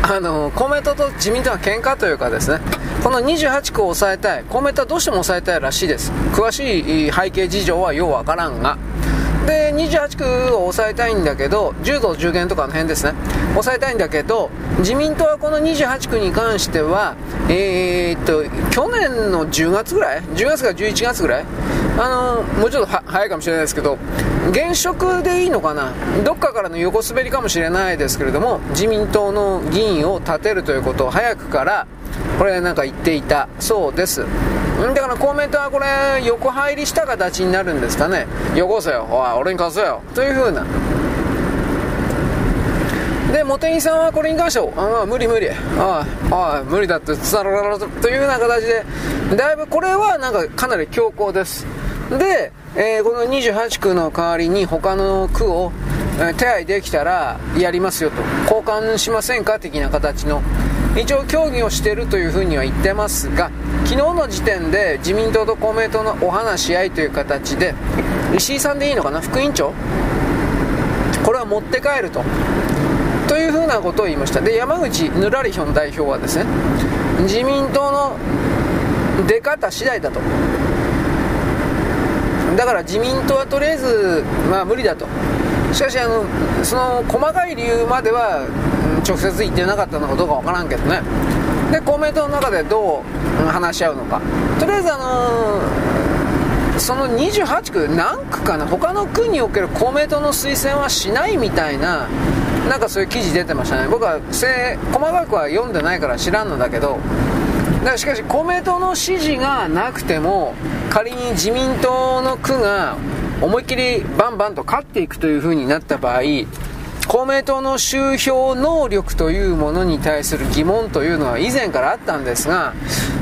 あの、公明党と自民党は喧嘩というかですね、この28区を抑えたい、公明党はどうしても抑えたいらしいです。詳しい背景事情はようわからんが、で28区を抑えたいんだけど柔道10限とかの辺ですね。抑えたいんだけど自民党はこの28区に関してはえー、っと去年の10月ぐらい10月か11月ぐらいあのもうちょっと早いかもしれないですけど現職でいいのかな？どっかからの横滑りかもしれないですけれども自民党の議員を立てるということを早くからこれなんか言っていたそうです。だから公明党はこれ横入りした形になるんですかね。よこせよ。おい俺に貸せよ。というふうな。で茂木さんはこれに関しては無理無理。ああ無理だって伝わららというような形でだいぶこれはなんかかなり強硬ですで、えー、この28区の代わりに他の区を、手配できたらやりますよと交換しませんか的な形の一応協議をしているというふうには言ってますが昨日の時点で自民党と公明党のお話し合いという形で石井さんでいいのかな？副委員長？これは持って帰ると。というふうなことを言いました。で山口ぬらりひょん代表はですね自民党の出方次第だと。だから自民党はとりあえずまあ無理だと。しかしあのその細かい理由までは直接言ってなかったのかどうかわからんけどね。で公明党の中でどう話し合うのか。とりあえずあのー、その28区何区かな。他の区における公明党の推薦はしないみたいななんかそういう記事出てましたね。僕は細かくは読んでないから知らんのだけど。だからしかし公明党の支持がなくても仮に自民党の区が思いっきりバンバンと勝っていくという風になった場合公明党の集票能力というものに対する疑問というのは以前からあったんですが、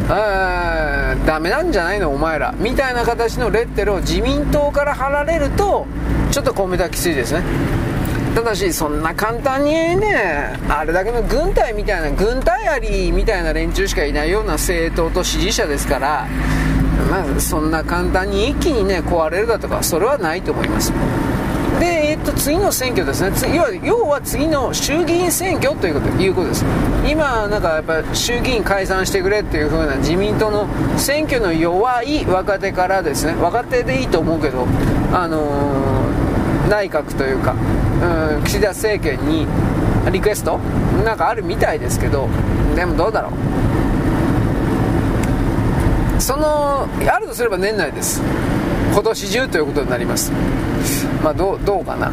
あダメなんじゃないのお前らみたいな形のレッテルを自民党から貼られるとちょっと公明党はきついですね。ただしそんな簡単にねあれだけの軍隊みたいな軍隊ありみたいな連中しかいないような政党と支持者ですからまあそんな簡単に一気にね壊れるだとかそれはないと思います。で、えっと、次の選挙ですね。要は要は次の衆議院選挙というこということです。今なんかやっぱ衆議院解散してくれっていう風な自民党の選挙の弱い若手からですね若手でいいと思うけどあのー、内閣というかうん、岸田政権にリクエストなんかあるみたいですけどでもどうだろう。そのあるとすれば年内です。今年中ということになります。まあどうどうかな。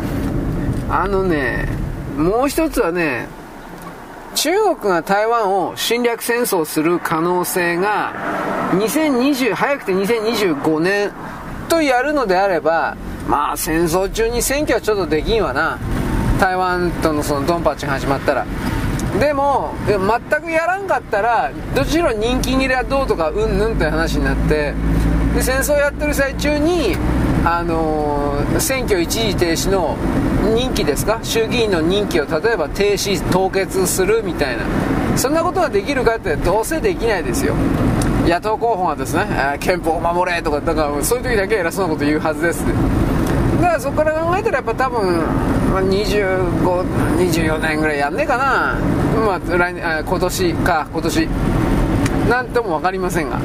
あのねもう一つはね中国が台湾を侵略戦争する可能性が2020早くて2025年とやるのであればまあ戦争中に選挙はちょっとできんわな。台湾とのそのドンパチが始まったら。でも全くやらんかったらどちら人気切れはどうとかうんぬんという話になってで戦争やってる最中にあのー、選挙一時停止の任期ですか？衆議院の任期を例えば停止凍結するみたいな。そんなことができるかってどうせできないですよ。野党候補がですね憲法を守れとかだからそういう時だけ偉そうなこと言うはずです。だからそこから考えたらやっぱ多分、ま、2524年ぐらいやんねえかな、まあ、来年あ今年か今年。なんとも分かりませんが。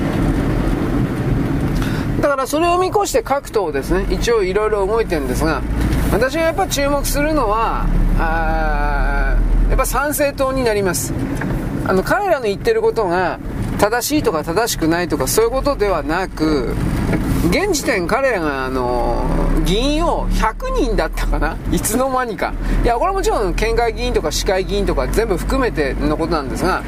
からそれを見越して各党ですね一応いろいろ動いてるんですが私がやっぱ注目するのはあやっぱ参政党になります。あの彼らの言ってることが正しいとか正しくないとかそういうことではなく現時点彼らがあの議員を100人だったかな？いつの間にか。いやこれはもちろん県会議員とか市会議員とか全部含めてのことなんですが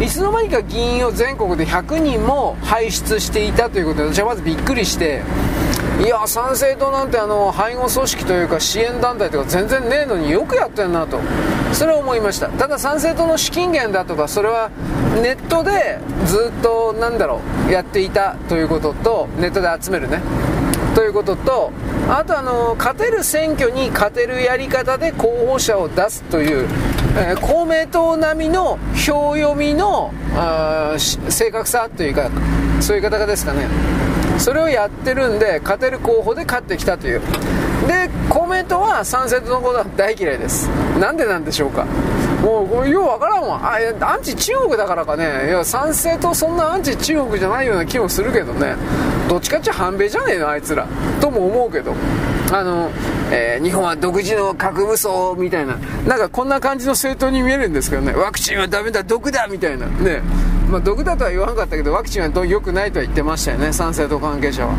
いつの間にか議員を全国で100人も輩出していたということで私はまずびっくりしていや参政党なんてあの背後組織というか支援団体とか全然ねえのによくやってんなと。それは思いました。ただ参政党の資金源だとかそれはネットでずっとなんだろうやっていたということとネットで集めるね。ということとあとあの勝てる選挙に勝てるやり方で候補者を出すという、えー、公明党並みの票読みの正確さというかそういう方ですかね。それをやってるんで勝てる候補で勝ってきたという。で公明党は参政党のことは大嫌いです。なんでなんでしょうか。もうこれようわからんわ。あアンチ中国だからかね。いや参政党そんなアンチ中国じゃないような気もするけどね。どっちかっちゃ反米じゃねえのあいつら。とも思うけど。あの、えー、日本は独自の核武装みたいな。なんかこんな感じの政党に見えるんですけどね。ワクチンはダメだ。毒だみたいな。ね。まあ、毒だとは言わなかったけどワクチンは良くないとは言ってましたよね。参政党関係者は。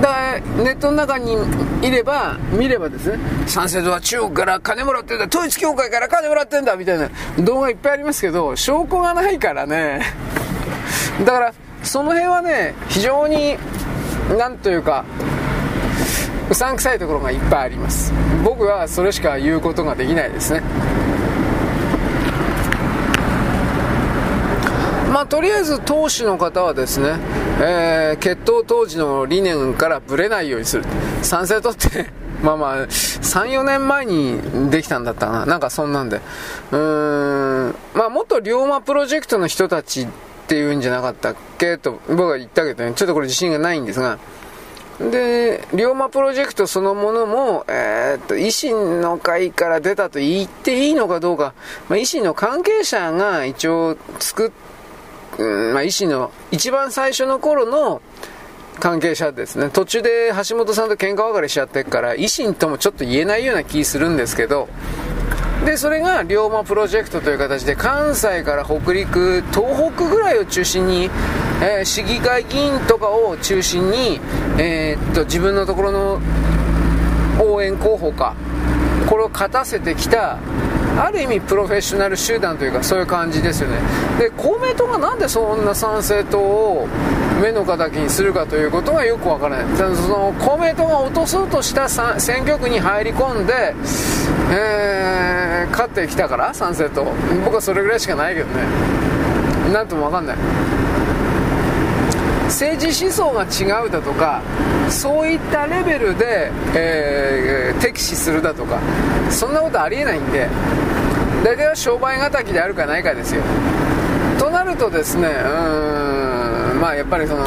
だからネットの中にいれば見ればですね。参政党は中国から金もらってんだ。統一教会から金もらってんだ。みたいな。動画いっぱいありますけど証拠がないからね。だからその辺はね非常になんというかうさんくさいところがいっぱいあります。僕はそれしか言うことができないですね。まあ、とりあえず党首の方はですね、えー、決闘当時の理念からぶれないようにする。賛成党って まあまあ、3、4年前にできたんだったな。なんかそんなんで。うーん、まあ元龍馬プロジェクトの人たちっていうんじゃなかったっけ？と僕は言ったけどね、ちょっとこれ自信がないんですが、で、龍馬プロジェクトそのものも、えー、っと、維新の会から出たと言っていいのかどうか、まあ、維新の関係者が一応作っうんまあ、維新の一番最初の頃の関係者ですね。途中で橋本さんと喧嘩別れしちゃってるから維新ともちょっと言えないような気するんですけどでそれが龍馬プロジェクトという形で関西から北陸東北ぐらいを中心に、えー、市議会議員とかを中心に、えー、っと自分のところの応援候補かこれを勝たせてきたある意味プロフェッショナル集団というかそういう感じですよね。で公明党がなんでそんな参政党を目の敵にするかということがよくわからない。その公明党が落とそうとした選挙区に入り込んで、えー、勝ってきたから参政党。僕はそれぐらいしかないけどね。なんともわかんない。政治思想が違うだとかそういったレベルで、えー、敵視するだとかそんなことありえないんで大体は商売敵であるかないかですよ。となるとですねうーんまあやっぱりその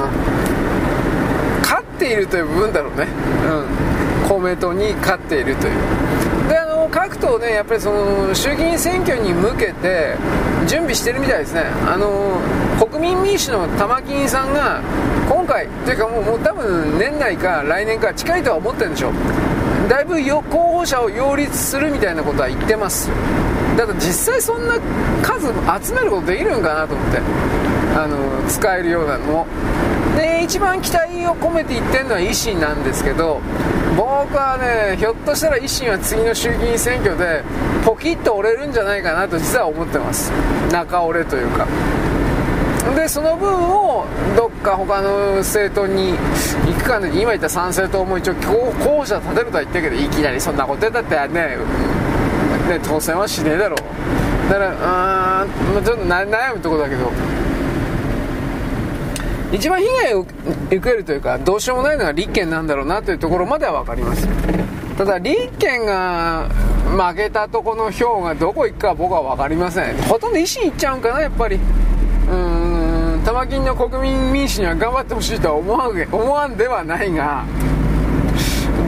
勝っているという部分だろうね、うん、公明党に勝っているという。各党ねやっぱりその衆議院選挙に向けて準備してるみたいですね。あの国民民主の玉金さんが今回というかもうもう多分年内か来年か近いとは思ってるんでしょう。だいぶよ候補者を擁立するみたいなことは言ってます。だから実際そんな数集めることできるんかなと思って。あの使えるようなのを。で一番期待を込めて言ってるのは維新なんですけど僕はねひょっとしたら維新は次の衆議院選挙でポキッと折れるんじゃないかなと実は思ってます。中折れというか。でその分をどっか他の政党に行くかね今言った3政党も一応候補者立てるとは言ってるけどいきなりそんなこと言ったってねね当選はしねえだろう。だからうーんちょっと悩むところだけど。一番被害を受けるというかどうしようもないのは立憲なんだろうなというところまでは分かりますただ立憲が負けたとこの票がどこ行くか僕は分かりません。ほとんど維新いっちゃうんかなやっぱり。うん玉金の国民民主には頑張ってほしいとは思わん思わんではないが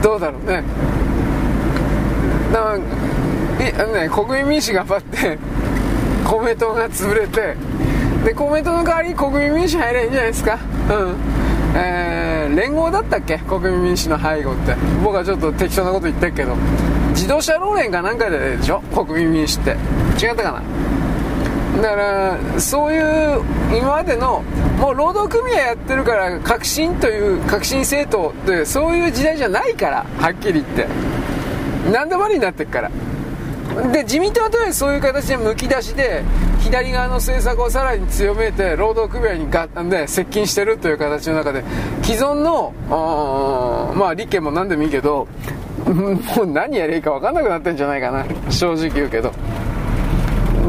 どうだろうね。だからね国民民主頑張って公明党が潰れてで公明党の代わりに国民民主入ればいいんじゃないですか？うん。えー、連合だったっけ？国民民主の背後って。僕はちょっと適当なこと言ってるけど。自動車労連かなんかででしょ？国民民主って。違ったかな？だからそういう今までのもう労働組合やってるから革新という革新政党というそういう時代じゃないからはっきり言って。何でもありになってるから。で自民党はとりあえずそういう形でむき出しで左側の政策をさらに強めて労働組合にがで接近してるという形の中で既存のまあ立憲も何でもいいけど もう何やればいいか分かんなくなってんじゃないかな。正直言うけど。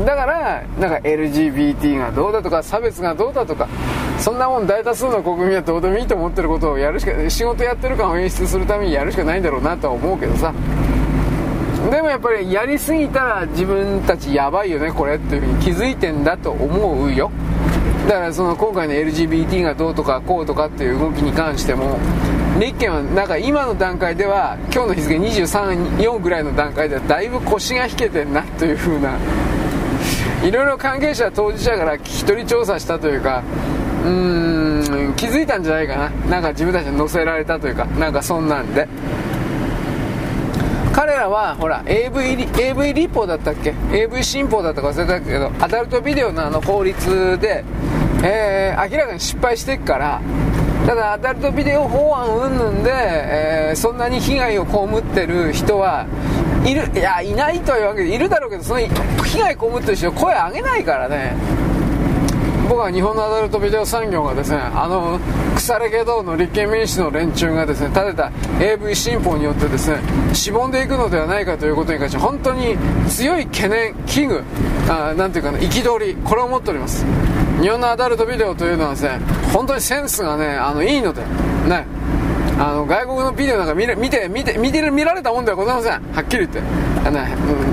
だからなんか LGBT がどうだとか差別がどうだとかそんなもん大多数の国民はどうでもいいと思ってることをやるしか仕事やってる感を演出するためにやるしかないんだろうなとは思うけどさ。でもやっぱりやりすぎたら自分たちやばいよねこれっていうふうに気づいてんだと思うよ。だからその今回の LGBT がどうとかこうとかっていう動きに関しても立憲はなんか今の段階では今日の日付23、4ぐらいの段階ではだいぶ腰が引けてんなというふうないろいろ関係者当事者から聞き取り調査したというかうーん気づいたんじゃないかな。なんか自分たちに乗せられたというかなんかそんなんで。彼らはほら AV, AV 立法だったっけ？AV 新法だったか忘れたけどアダルトビデオのあの法律で、えー、明らかに失敗してっからただアダルトビデオ法案云々で、えー、そんなに被害を被ってる人はいるいやいないというわけでいるだろうけどその被害被ってる人声上げないからね。僕は日本のアダルトビデオ産業がですねあの腐れけどの立憲民主の連中がですね立てた AV 新法によってですねしぼんでいくのではないかということに関して本当に強い懸念危惧あなんていうかな憤りこれを持っております。日本のアダルトビデオというのはですね本当にセンスがねあのいいのでね。あの外国のビデオなんか見れ見て見て見て見られたもんではございません。はっきり言って。あの、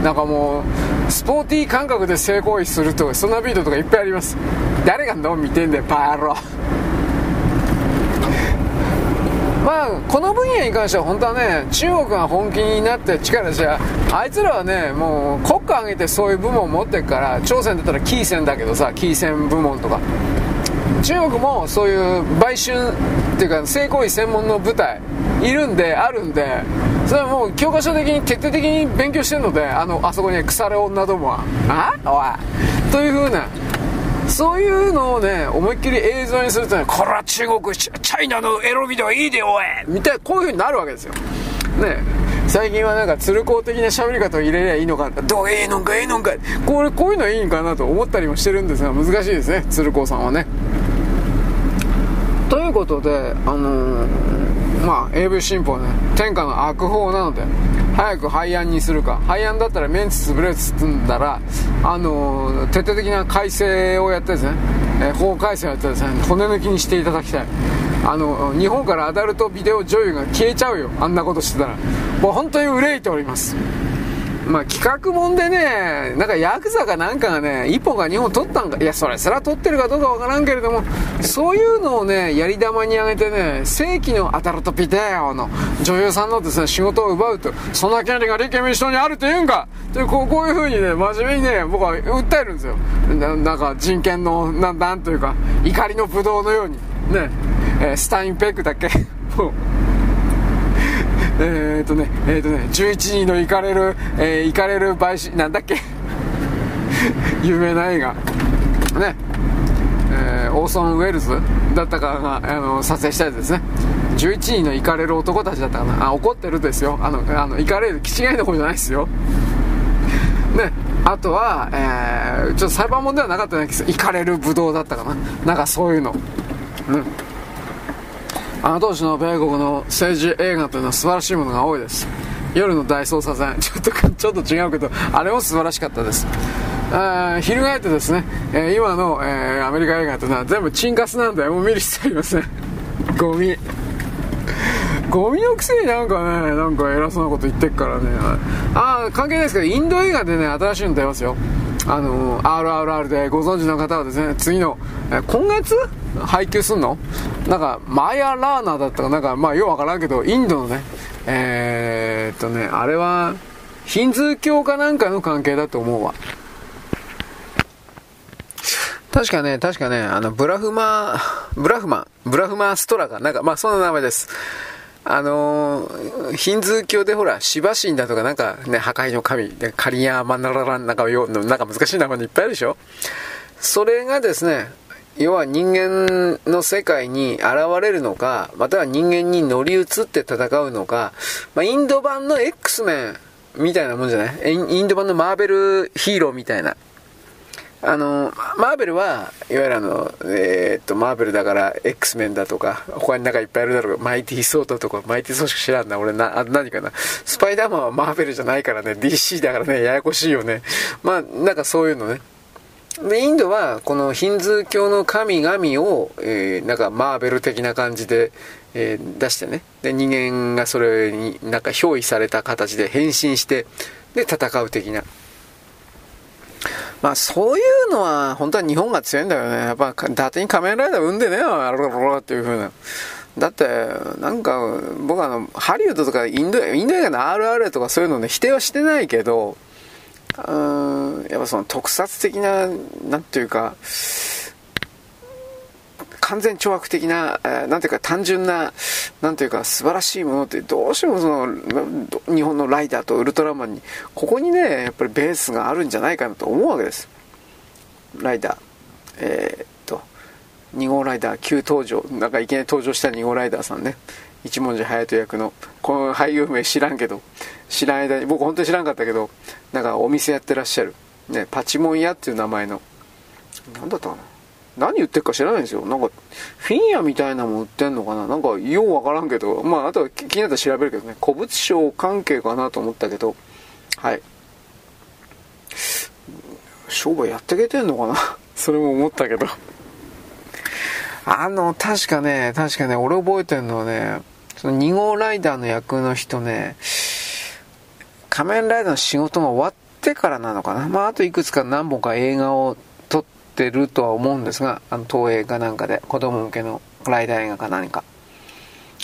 なんかもうスポーティー感覚で性行為するとかそんなビデオとかいっぱいあります。誰がどう見てんだよバーロ。まあこの分野に関しては本当はね中国が本気になって力じゃあいつらはねもう国家挙げてそういう部門を持ってるから朝鮮だったらキーセンだけどさキーセン部門とか。中国もそういう売春っていうか性行為専門の部隊いるんであるんでそれはもう教科書的に徹底的に勉強してるのであのあそこに腐れ女どもは。あ？おい。というふうなそういうのをね思いっきり映像にするとねこれは中国チャイナのエロビデオいいでおい。みたいなこういうふうになるわけですよ。ね最近はなんか鶴光的な喋り方を入れりゃいいのかどうええのかええのかこれこういうのはいいんかなと思ったりもしてるんですが難しいですね。鶴光さんはね。ということであのー、まあ AV 新法ね天下の悪法なので早く廃案にするか。廃案だったらメンツ潰れっつんだらあのー、徹底的な改正をやってですね、えー、法改正をやってですね骨抜きにしていただきたい。あの日本からアダルトビデオ女優が消えちゃうよ。あんなことしてたら。もう本当に憂いております。まあ企画もんでね、なんかヤクザかなんかがね、1本か2本取ったんか、いや、それ、それは取ってるかどうかわからんけれども、そういうのをね、やり玉に上げてね、正規のアダルトビデオの女優さんのですね、仕事を奪うと、そんな権利が立憲民主党にあると言うんかというこうこういうふうにね、真面目にね、僕は訴えるんですよ。なんか人権の、ななんというか、怒りのブドウのように、ね、えー、スタインペックだっけ え、っとね、えー、っとね、11人の行かれる、えー、行かれる売春、なんだっけ？有名な映画。ね。えー、オーソン・ウェルズだったかが、あの、撮影したやつですね。11人の行かれる男たちだったかな。あ、怒ってるですよ。あの、あの、行かれる、気違いの方じゃないですよ。ね。あとは、えー、ちょっと裁判問ではなかったんですけど、行かれるブドウだったかな。なんかそういうの。うん。あの当時の米国の政治映画というのは素晴らしいものが多いです。夜の大捜査線、ちょっと、ちょっと違うけど、あれも素晴らしかったです。あ翻ってですね、えー、今の、えー、アメリカ映画というのは全部チンカスなんで、もう見る必要ありません。ゴミ。ゴミのくせになんかね、なんか偉そうなこと言ってっからね。ああ、関係ないですけど、インド映画でね、新しいの出ますよ。あの RRR でご存知の方はですね、次の、え今月配給すんの？なんか、マヤラーナだったか？なんか、まあ、ようわからんけど、インドのね、えー、っとね、あれは、ヒンズー教かなんかの関係だと思うわ。確かね、確かね、あの、ブラフマ、ブラフマ、ブラフマストラか、なんか、まあ、そんな名前です。あのー、ヒンズー教でほら、シバ神だとかなんかね、破壊の神、カリアーマナラランなんかよ、なんか難しい名前いっぱいあるでしょ？それがですね、要は人間の世界に現れるのか、または人間に乗り移って戦うのか、まあ、インド版の X メンみたいなもんじゃない？インド版のマーベルヒーローみたいな。あの、マーベルは、いわゆるあの、えー、っと、マーベルだから X メンだとか、他になんかいっぱいいるだろうマイティーソードとか、マイティーソーしか知らんな。俺な、あ何かな。スパイダーマンはマーベルじゃないからね、DC だからね、ややこしいよね。まあ、なんかそういうのね。で、インドは、このヒンズー教の神々を、えー、なんかマーベル的な感じで、えー、出してね。で、人間がそれになんか憑依された形で変身して、で、戦う的な。まあそういうのは本当は日本が強いんだよね。やっぱ伊達に仮面ライダー生んでねえよ、あろろっていう風な。だって、なんか、僕あの、ハリウッドとかインド、インド映画の RR とかそういうのね、否定はしてないけど、うん、やっぱその特撮的な、何ていうか、完全懲悪的な、えー、ていうか単純な、なんていうか素晴らしいものってどうしてもその日本のライダーとウルトラマンにここにねやっぱりベースがあるんじゃないかなと思うわけです。ライダー。えー、2号ライダー急登場なんかいきなり登場した2号ライダーさんね。一文字隼人役の。この俳優名知らんけど。知らん間に僕本当に知らんかったけどなんかお店やってらっしゃる、ね、パチモン屋っていう名前の。何だったかな。何言ってるか知らないんですよ。なんか、フィンヤみたいなも売ってんのかな。なんか、ようわからんけど、まあ、あとは気になったら調べるけどね、古物商関係かなと思ったけど、はい。商売やってけてんのかな。それも思ったけど。あの、確かね、確かね、俺覚えてるのはね、その2号ライダーの役の人ね、仮面ライダーの仕事が終わってからなのかな。まあ、あといくつか何本か映画を撮ってるとは思うんですが、あの、東映かなんかで、子供向けのライダー映画か何か。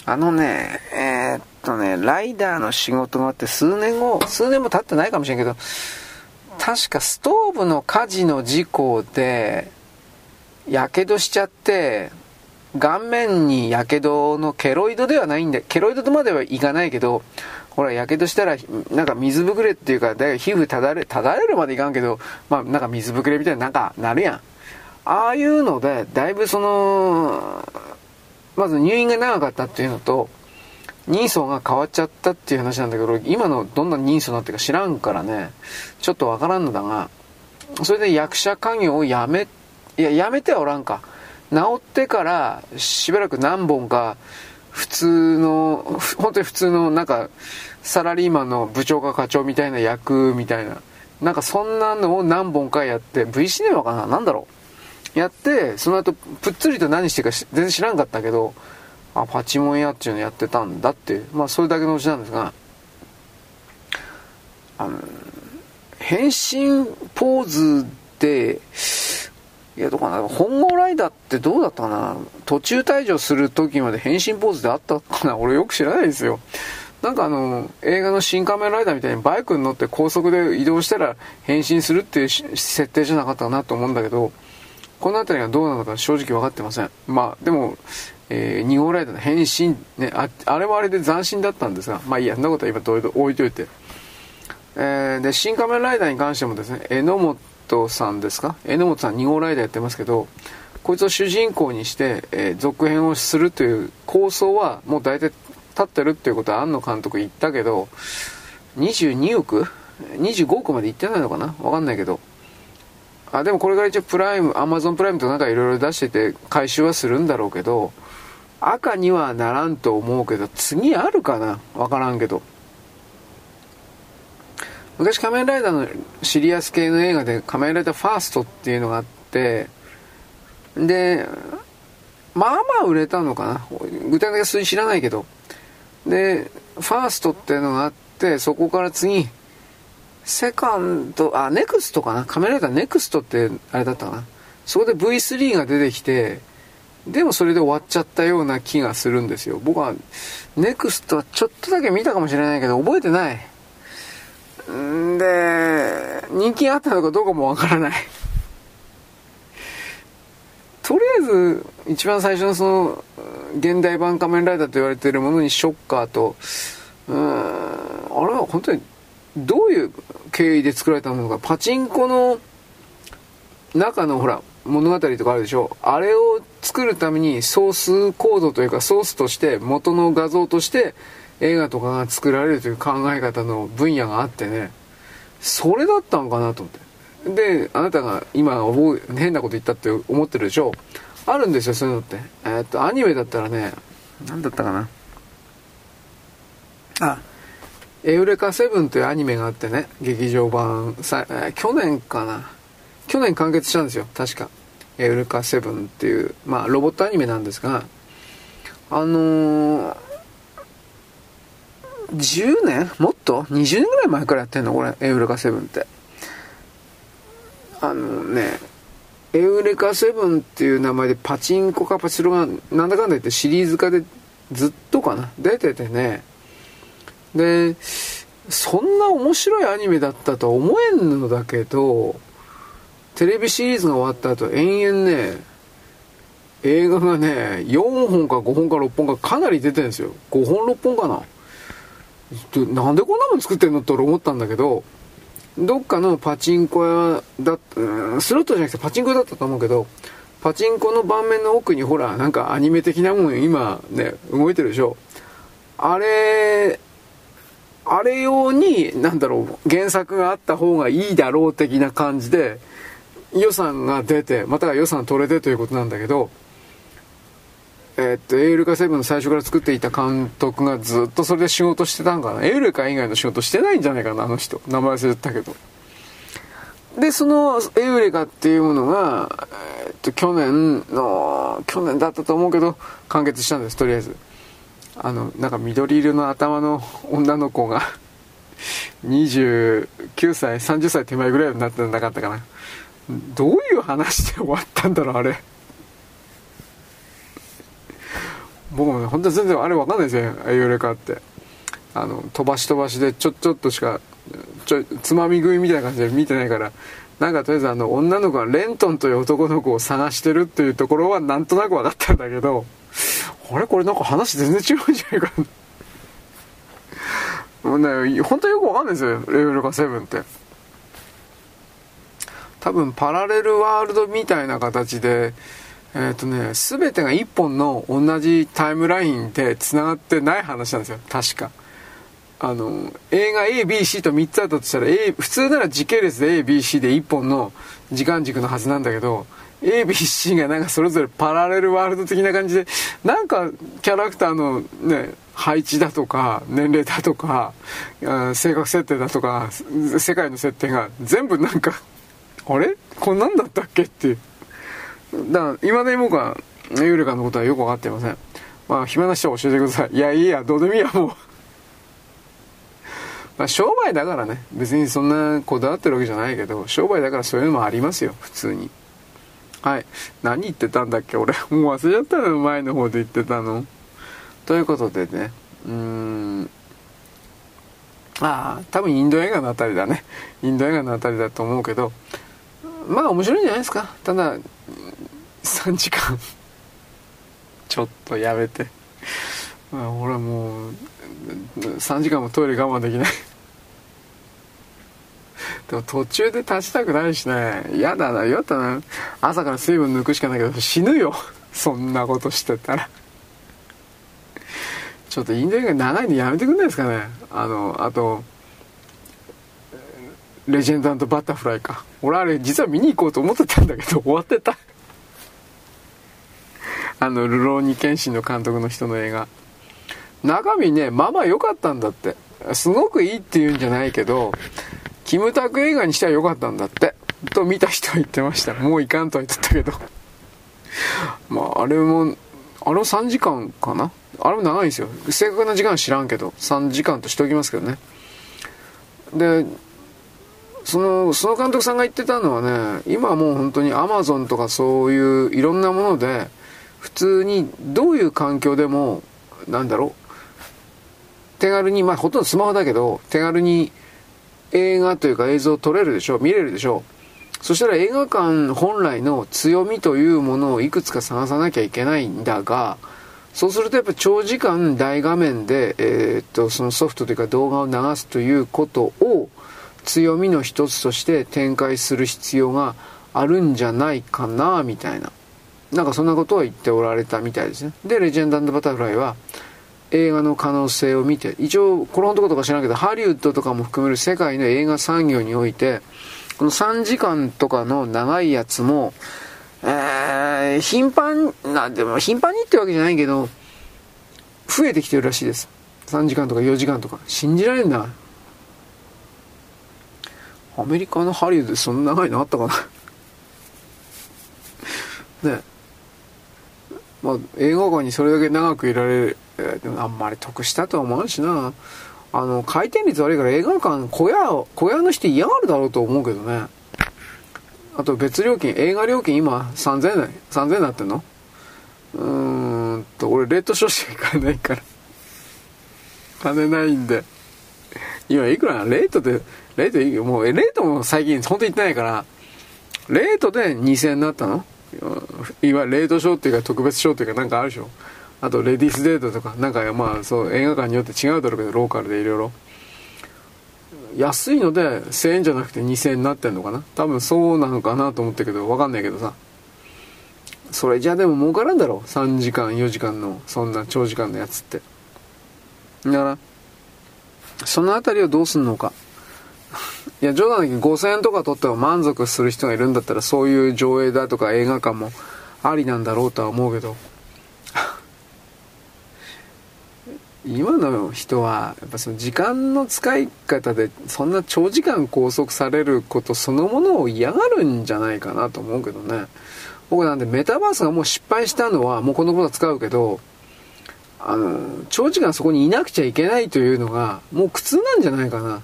あのね、えー、っとね、ライダーの仕事があって数年後、数年も経ってないかもしれんけど、確かストーブの火事の事故で、やけどしちゃって、顔面にやけどのケロイドではないんで、ケロイドとまではいかないけど、ほら、やけどしたら、なんか水ぶくれっていうか、だ皮膚ただれ、ただれるまでいかんけど、まあ、なんか水ぶくれみたいな、なんか、なるやん。ああいうので、だいぶその、まず入院が長かったっていうのと、人相が変わっちゃったっていう話なんだけど、今のどんな人相になってるか知らんからね、ちょっとわからんのだが、それで役者家業をやめ、いや、やめてはおらんか。治ってからしばらく何本か普通の、本当に普通のなんか、サラリーマンの部長か課長みたいな役みたいな、なんかそんなのを何本かやって、V シネマかな？なんだろう？やって、その後、ぷっつりと何してるか全然知らんかったけど、あ、パチモン屋っていうのやってたんだって、まあそれだけのうちなんですが、あの、変身ポーズで、いや、どうかな。本郷ライダーってどうだったかな途中退場する時まで変身ポーズであったかな俺よく知らないですよ。なんかあの、映画の新仮面ライダーみたいにバイクに乗って高速で移動したら変身するっていう設定じゃなかったかなと思うんだけど、この辺りがどうなのか正直分かってませんまあでも、えー、2号ライダーの変身、ね、ああれはあれで斬新だったんですがまあいいやそんなことは今どう置いといて、えー、で新仮面ライダーに関してもですね榎本さんですか？榎本さん2号ライダーやってますけどこいつを主人公にして、えー、続編をするという構想はもう大体立ってるっていうことは庵野監督言ったけど22億？25億まで行ってないのかな？わかんないけど。あでもこれから一応プライムアマゾンプライムとなんかいろいろ出してて回収はするんだろうけど赤にはならんと思うけど次あるかな？わからんけど。昔仮面ライダーのシリアス系の映画で仮面ライダーファーストっていうのがあってでまあまあ売れたのかな具体的な数字知らないけどでファーストっていうのがあってそこから次セカンド、あ、ネクストかな仮面ライダーネクストってあれだったかなそこで V3 が出てきて、でもそれで終わっちゃったような気がするんですよ。僕は、ネクストはちょっとだけ見たかもしれないけど、覚えてない。んで、人気があったのかどうかもわからない。とりあえず、一番最初のその、現代版仮面ライダーと言われているものにショッカーと、うん、あれは本当にどういう経緯で作られたのかパチンコの中のほら物語とかあるでしょあれを作るためにソースコードというかソースとして元の画像として映画とかが作られるという考え方の分野があってねそれだったのかなと思ってであなたが今思う変なこと言ったって思ってるでしょあるんですよそういうのってえー、っとアニメだったらね何だったかなあエウレカセブンというアニメがあってね、劇場版、さ去年かな。去年完結したんですよ、確か。エウレカセブンっていう、まあ、ロボットアニメなんですが、あのー、10年？もっと ?20 年ぐらい前からやってんの？これ、エウレカセブンって。あのね、エウレカセブンっていう名前でパチンコかパチロがなんだかんだ言ってシリーズ化でずっとかな、出ててね、で、そんな面白いアニメだったとは思えんのだけど、テレビシリーズが終わった後、延々ね、映画がね、4本か5本か6本かかなり出てるんですよ。5本6本かな？なんでこんなもん作ってんの？って俺思ったんだけど、どっかのパチンコ屋だ、スロットじゃなくてパチンコ屋だったと思うけど、パチンコの盤面の奥にほら、なんかアニメ的なもん今ね、動いてるでしょ。あれ、あれ用に、なんだろう、原作があった方がいいだろう的な感じで、予算が出て、または予算取れてということなんだけど、えー、っと、エウレカセブンの最初から作っていた監督がずっとそれで仕事してたんかな。エウレカ以外の仕事してないんじゃないかな、あの人。名前忘れてたけど。で、そのエウレカっていうものが、えー、っと、去年の、去年だったと思うけど、完結したんです、とりあえず。あのなんか緑色の頭の女の子が 29歳30歳手前ぐらいになってなかったかなどういう話で終わったんだろうあれ僕も本当に全然あれ分かんないですよエウレカって。あの飛ばし飛ばしでちょちょっとしかちょつまみ食いみたいな感じで見てないから。なんかとりあえずあの女の子がレントンという男の子を探してるっていうところはなんとなく分かったんだけど。あれ？これなんか話全然違うんじゃないかな。もうね、本当によくわかんないですよ、レベルが7って。多分パラレルワールドみたいな形で、えっ、とね、全てが1本の同じタイムラインで繋がってない話なんですよ、確か。あの、映画 A、B、C と3つあったとしたら、A、普通なら時系列で A、B、C で1本の時間軸のはずなんだけど、ABC がなんかそれぞれパラレルワールド的な感じで、なんかキャラクターのね、配置だとか、年齢だとか、性格設定だとか、世界の設定が全部なんか、あれ？こんなんだったっけっていう。だから、今で僕は、ユーレカのことはよくわかっていません。まあ、暇な人は教えてください。いや、いいや、どうでもいいや、もう。まあ、商売だからね、別にそんなこだわってるわけじゃないけど、商売だからそういうのもありますよ、普通に。はい。何言ってたんだっけ俺。もう忘れちゃったの前の方で言ってたの。ということでね。うーん。ああ、多分インド映画のあたりだね。インド映画のあたりだと思うけど。まあ面白いんじゃないですか。ただ、3時間。ちょっとやめて。俺はもう3時間もトイレ我慢できない。でも途中で立ちたくないしね。嫌だな嫌だな。朝から水分抜くしかないけど死ぬよ。そんなことしてたら。ちょっとインド映画長いのやめてくんないですかね。あのあとレジェンドバタフライか。俺あれ実は見に行こうと思ってたんだけど終わってた。あのルローニケンシンの監督の人の映画。中身ねまあまあ良かったんだって。すごくいいっていうんじゃないけどキムタク映画にしては良かったんだって。と見た人は言ってました。もういかんとは言ってたけど。まああれもあれも3時間かな？あれも長いんですよ。正確な時間は知らんけど3時間としておきますけどね。でそのその監督さんが言ってたのはね今はもう本当にアマゾンとかそういういろんなもので普通にどういう環境でもなんだろう。手軽にまあほとんどスマホだけど手軽に映画というか映像を撮れるでしょ見れるでしょそしたら映画館本来の強みというものをいくつか探さなきゃいけないんだがそうするとやっぱ長時間大画面で、えー、っとそのソフトというか動画を流すということを強みの一つとして展開する必要があるんじゃないかなみたいな。なんかそんなことを言っておられたみたいですね。でレジェンドバタフライは映画の可能性を見て一応このとことか知らんけどハリウッドとかも含める世界の映画産業においてこの3時間とかの長いやつも、えー、頻繁なでも頻繁にってわけじゃないけど増えてきてるらしいです。3時間とか4時間とか。信じられんな。アメリカのハリウッドでそんな長いのあったかな？まあ映画館にそれだけ長くいられる、あんまり得したとは思うしな。あの回転率悪いから映画館小屋小屋の人嫌がるだろうと思うけどね。あと別料金映画料金今3000円3000円なってんの？うーんと俺レートショーしか行かないから。金ないんで。今いくら？なレートでレートいいよ。もうレートも最近本当に行ってないから。レートで2000円になったの？いわゆるレートショーっていうか特別ショーっていうかなんかあるでしょ。あとレディースデートとかなんかまあそう映画館によって違うだろうけどローカルでいろいろ。安いので1000円じゃなくて2000円になってんのかな。多分そうなのかなと思ったけど分かんないけどさ。それじゃでも儲からんだろ3時間4時間のそんな長時間のやつって。だからその辺りをどうすんのか。いや冗談だけど5000円とか取っても満足する人がいるんだったらそういう上映だとか映画館もありなんだろうとは思うけど。今の人はやっぱその時間の使い方でそんな長時間拘束されることそのものを嫌がるんじゃないかなと思うけどね。僕なんでメタバースがもう失敗したのはもうこのことは使うけどあの長時間そこにいなくちゃいけないというのがもう苦痛なんじゃないかな。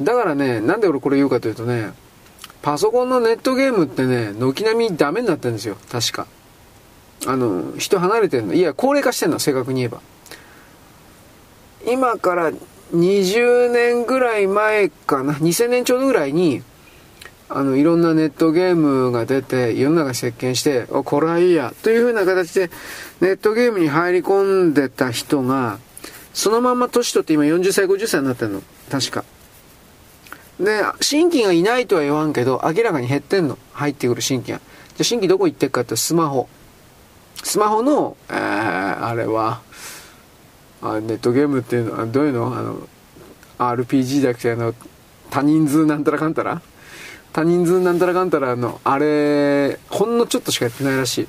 だからねなんで俺これ言うかというとねパソコンのネットゲームってね軒並みダメになってるんですよ。確か。あの人離れてるの。いや高齢化してんの。正確に言えば。今から20年ぐらい前かな、2000年ちょうどぐらいに、あの、いろんなネットゲームが出て、世の中席巻して、お、これはいいや、というふうな形で、ネットゲームに入り込んでた人が、そのまま年取って今40歳、50歳になってんの。確か。で、新規がいないとは言わんけど、明らかに減ってんの。入ってくる新規が。じゃ新規どこ行ってっかってスマホ。スマホの、えー、あれは、あネットゲームっていうのはどういうの？あの RPG だけ？あの多人数なんたらかんたら？多人数なんたらかんたらのあれほんのちょっとしかやってないらしい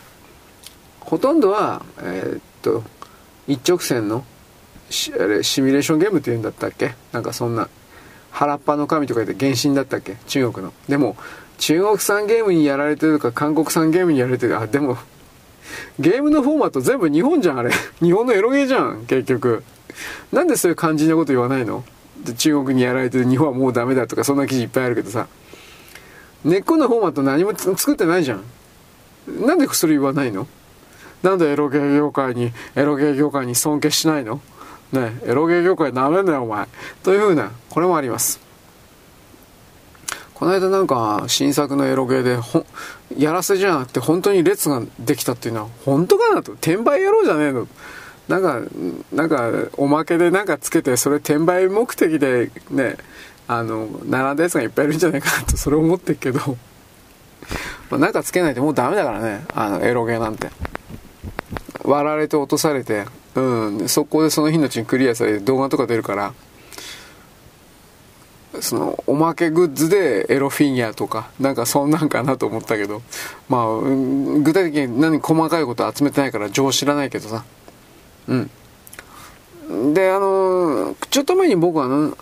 ほとんどはえー、っと一直線のシあれシミュレーションゲームっていうんだったっけ？なんかそんな原っぱの神とか言って原神だったっけ？中国のでも中国産ゲームにやられてるか韓国産ゲームにやられてるあでもゲームのフォーマット全部日本じゃん、あれ。日本のエロゲーじゃん、結局。なんでそういう肝心なこと言わないの？中国にやられてる日本はもうダメだとか、そんな記事いっぱいあるけどさ。根っこのフォーマット何も作ってないじゃん。なんでそれ言わないの？なんでエロゲー業界に、エロゲー業界に尊敬しないの？ねエロゲー業界ダメだよ、お前。というふうな、これもあります。この間なんか新作のエロゲーでほやらせじゃなくて本当に列ができたっていうのは本当かなと。転売野郎じゃねえの。なんかなんかおまけでなんかつけてそれ転売目的でねあの並んだやつがいっぱいいるんじゃないかなとそれ思ってるけど。まあなんかつけないともうダメだからねあのエロゲーなんて。割られて落とされて。うん。速攻でその日のうちにクリアされて動画とか出るからそのおまけグッズでエロフィギュアとかなんかそんなんかなと思ったけどまあ具体的に何細かいこと集めてないから情知らないけどさ。うん。であのちょっと前に僕はあの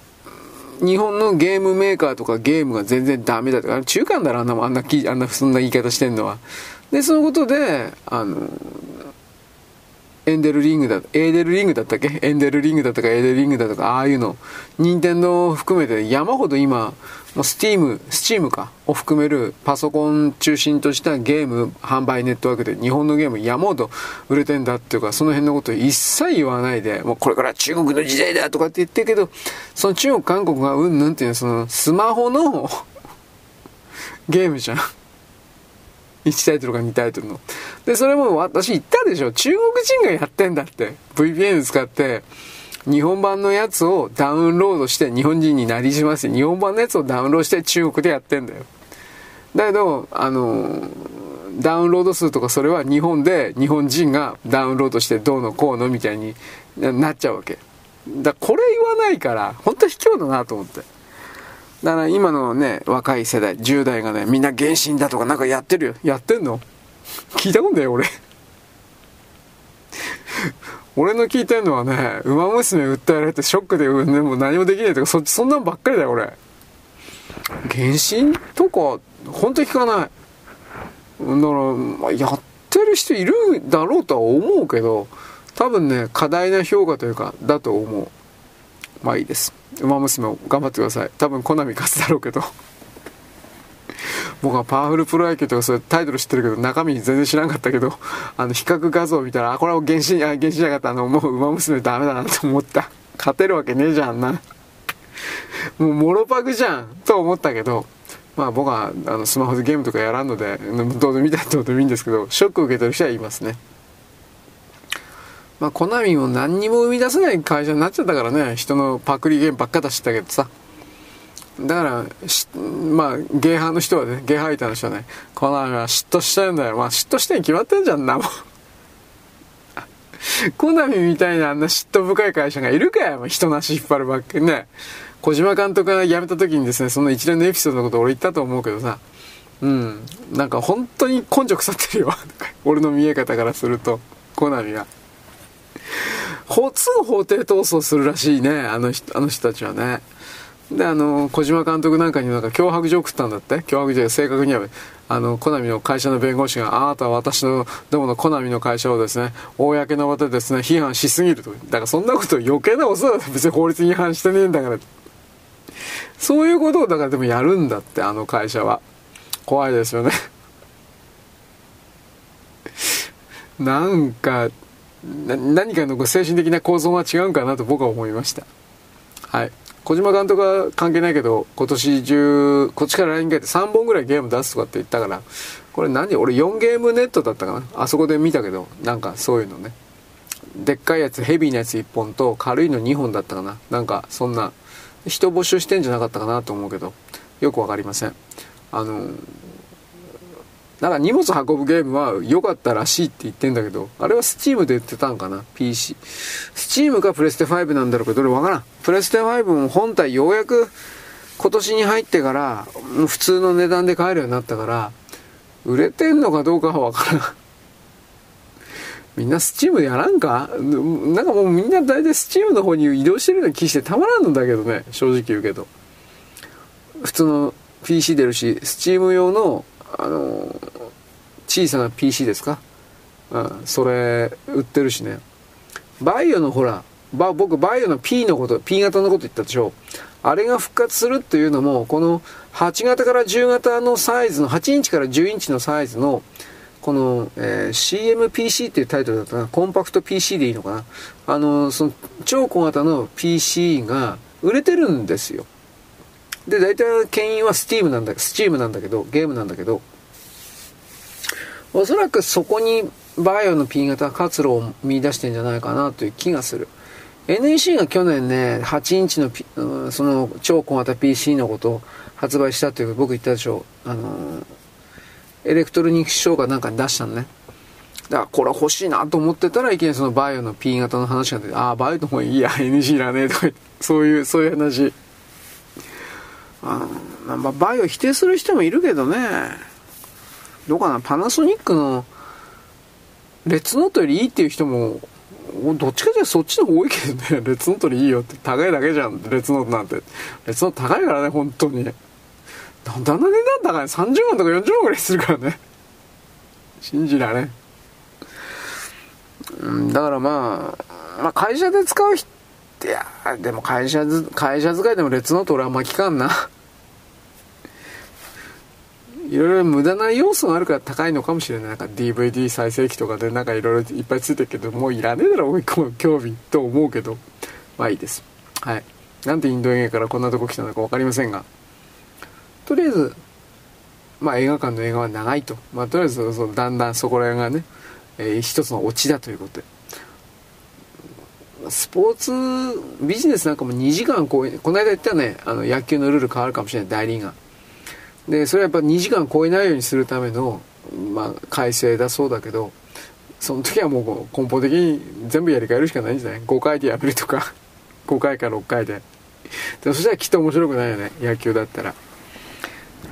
日本のゲームメーカーとかゲームが全然ダメだとか中間だろあんなあんなあんなそんな言い方してんのは。でそのことであのエンデルリングだ、エーデルリングだったっけ？エンデルリングだとかエーデルリングだとか、ああいうの、任天堂を含めて山ほど今、もうスティーム、スチームか、を含めるパソコン中心としたゲーム販売ネットワークで日本のゲーム山ほど売れてんだっていうか、その辺のこと一切言わないで、もうこれから中国の時代だとかって言ってるけど、その中国、韓国がうんぬんっていうのは、そのスマホのゲームじゃん。1タイトルか2タイトルの。で、それも私言ったでしょ。中国人がやってんだって。VPN 使って、日本版のやつをダウンロードして日本人になりしまして、日本版のやつをダウンロードして中国でやってんだよ。だけど、あの、ダウンロード数とかそれは日本で日本人がダウンロードしてどうのこうのみたいになっちゃうわけ。だこれ言わないから、本当卑怯だなと思って。だから今のね、若い世代、10代がね、みんな原神だとかなんかやってるよ。やってんの？聞いたことだよ、俺。俺の聞いてんのはね、馬娘訴えられてショックで、ね、もう何もできないとか、そそんなんばっかりだよ、俺。原神とか、本当に聞かない。だから、まあ、やってる人いるだろうとは思うけど、多分ね、過大な評価というか、だと思う。まあいいです。馬娘を頑張ってください多分コナミ勝つだろうけど僕はパワフルプロ野球とかそういうタイトル知ってるけど中身全然知らなかったけどあの比較画像見たらあこれは原神あ原神じゃなかった。あのもう馬娘ダメだなと思った。勝てるわけねえじゃんな。もうモロパグじゃんと思ったけどまあ僕はあのスマホでゲームとかやらんのでどうでも見たってことでもいいんですけどショック受けてる人はいますね。まあ、コナミも何にも生み出せない会社になっちゃったからね、人のパクリゲームばっか出してたけどさ。だから、まあ、ゲーハーの人はね、ゲーハーイターの人はね、コナミは嫉妬したんだよ。まあ、嫉妬してに決まってんじゃんな、もう。コナミみたいなあんな嫉妬深い会社がいるかよ、人なし引っ張るばっかりね。小島監督が辞めた時にですね、その一連のエピソードのこと俺言ったと思うけどさ、うん、なんか本当に根性腐ってるよ。俺の見え方からすると、コナミが。ほつ法廷闘争するらしいね、あの人あの人たちはね。で、あの、小島監督なんかになんか脅迫状送ったんだって？脅迫状正確には、あの、コナミの会社の弁護士が、あなたは私の、どものコナミの会社をですね、公の場でですね、批判しすぎると。だからそんなこと余計なことだ別に法律に違反してねえんだから。そういうことをだからでもやるんだって、あの会社は。怖いですよね。なんか、何かの精神的な構造は違うんかなと僕は思いました。はい。小島監督は関係ないけど、今年中、こっちから来年かって3本ぐらいゲーム出すとかって言ったから、これ何？俺4ゲームネットだったかなあそこで見たけど、なんかそういうのね。でっかいやつ、ヘビーなやつ1本と軽いの2本だったかななんかそんな、人募集してんじゃなかったかなと思うけど、よくわかりません。あの、なんか荷物運ぶゲームは良かったらしいって言ってんだけど、あれは Steam で言ってたんかな ?PC。Steam かプレステ5なんだろう？けど、どれわからん。プレステ5も本体ようやく今年に入ってから、普通の値段で買えるようになったから、売れてんのかどうかはわからん。みんな Steam やらんか？なんかもうみんな大体 Steam の方に移動してるような気してたまらんのだけどね、正直言うけど。普通の PC 出るし、Steam 用のあの小さな PC ですか、うん、それ売ってるしね。バイオのほら僕バイオの P のこと P 型のこと言ったでしょ。あれが復活するっていうのもこの8型から10型のサイズの8インチから10インチのサイズのこの、えー、CMPC っていうタイトルだったな。コンパクト PC でいいのかな。あのその超小型の PC が売れてるんですよ。で、大体牽引はスティームなんだ、スチームなんだけど、ゲームなんだけど、おそらくそこにバイオの P 型活路を見出してんじゃないかなという気がする。NEC が去年ね、8インチの、P、その超小型 PC のことを発売したという僕言ったでしょう。あの、エレクトロニックショーがなんかに出したのね。だからこれ欲しいなと思ってたらいきなりそのバイオの P 型の話が出て、ああ、 VAIO の方がいいや、NG だねえ、とかそういう、そういう話。あまあ、 VAIO 否定する人もいるけどね。どうかな、パナソニックのレッツノートよりいいっていう人も、どっちかというとそっちの方多いけどね、レッツノートよりいいよって高いだけじゃん、レッツノートなんて。レッツノート高いからね、本当に。だんだん値段高い。30万とか40万ぐらいするからね。信じられん。うん、だからまあ、まあ会社で使う人、いや、でも会社、会社使いでもレッツノート俺はあんま聞かんな。いろいろ無駄な要素があるから高いのかもしれない。なんか DVD 再生機とかでなんかいろいろいっぱいついてるけど、もういらねえだろ、追い込む興味と思うけど。まあいいです。はい。なんでインド映画からこんなとこ来たのか分かりませんが。とりあえず、まあ映画館の映画は長いと。まあとりあえずそだんだんそこら辺がね、えー、一つのオチだということで。スポーツビジネスなんかも2時間こう、この間言ったね、あの野球のルール変わるかもしれない、代理が。でそれはやっぱ2時間超えないようにするための、まあ、改正だそうだけどその時はもう根本的に全部やり替えるしかないんじゃない？5回でやめるとか 5回か6回で。でそしたらきっと面白くないよね野球だったら。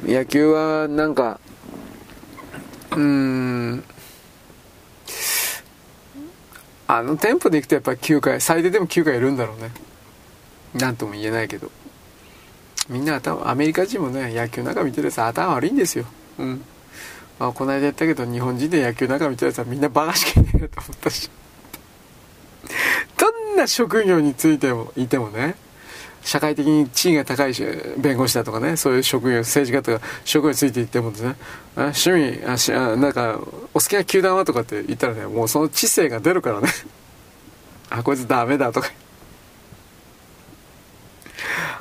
野球はなんかうんあのテンポでいくとやっぱり9回最低でも9回いるんだろうね。なんとも言えないけど。みんな頭アメリカ人もね野球なんか見てるやつ頭悪いんですよ。うん。まあこの間言ったけど日本人で野球なんか見てるやつはみんなバカしかいねえと思ったし。どんな職業についてもいてもね社会的に地位が高いし弁護士だとかねそういう職業政治家とか職業についていってもですね趣味あしあなんかお好きな球団はとかって言ったらねもうその知性が出るからね。あこいつダメだとか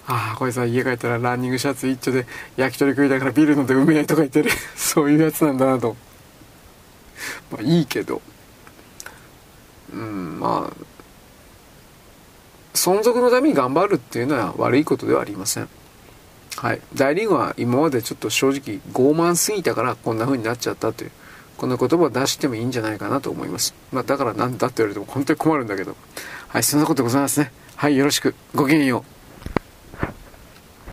ああこれさ家帰ったらランニングシャツ一丁で焼き鳥食いながらビール飲んでうめえとか言ってる。そういうやつなんだなと。まあいいけど。うんまあ存続のために頑張るっていうのは悪いことではありません。はい。大リーグは今までちょっと正直傲慢すぎたからこんな風になっちゃったというこの言葉を出してもいいんじゃないかなと思います。まあだからなんだって言われても本当に困るんだけど。はいそんなことでございますね。はいよろしく。ごきげんよう。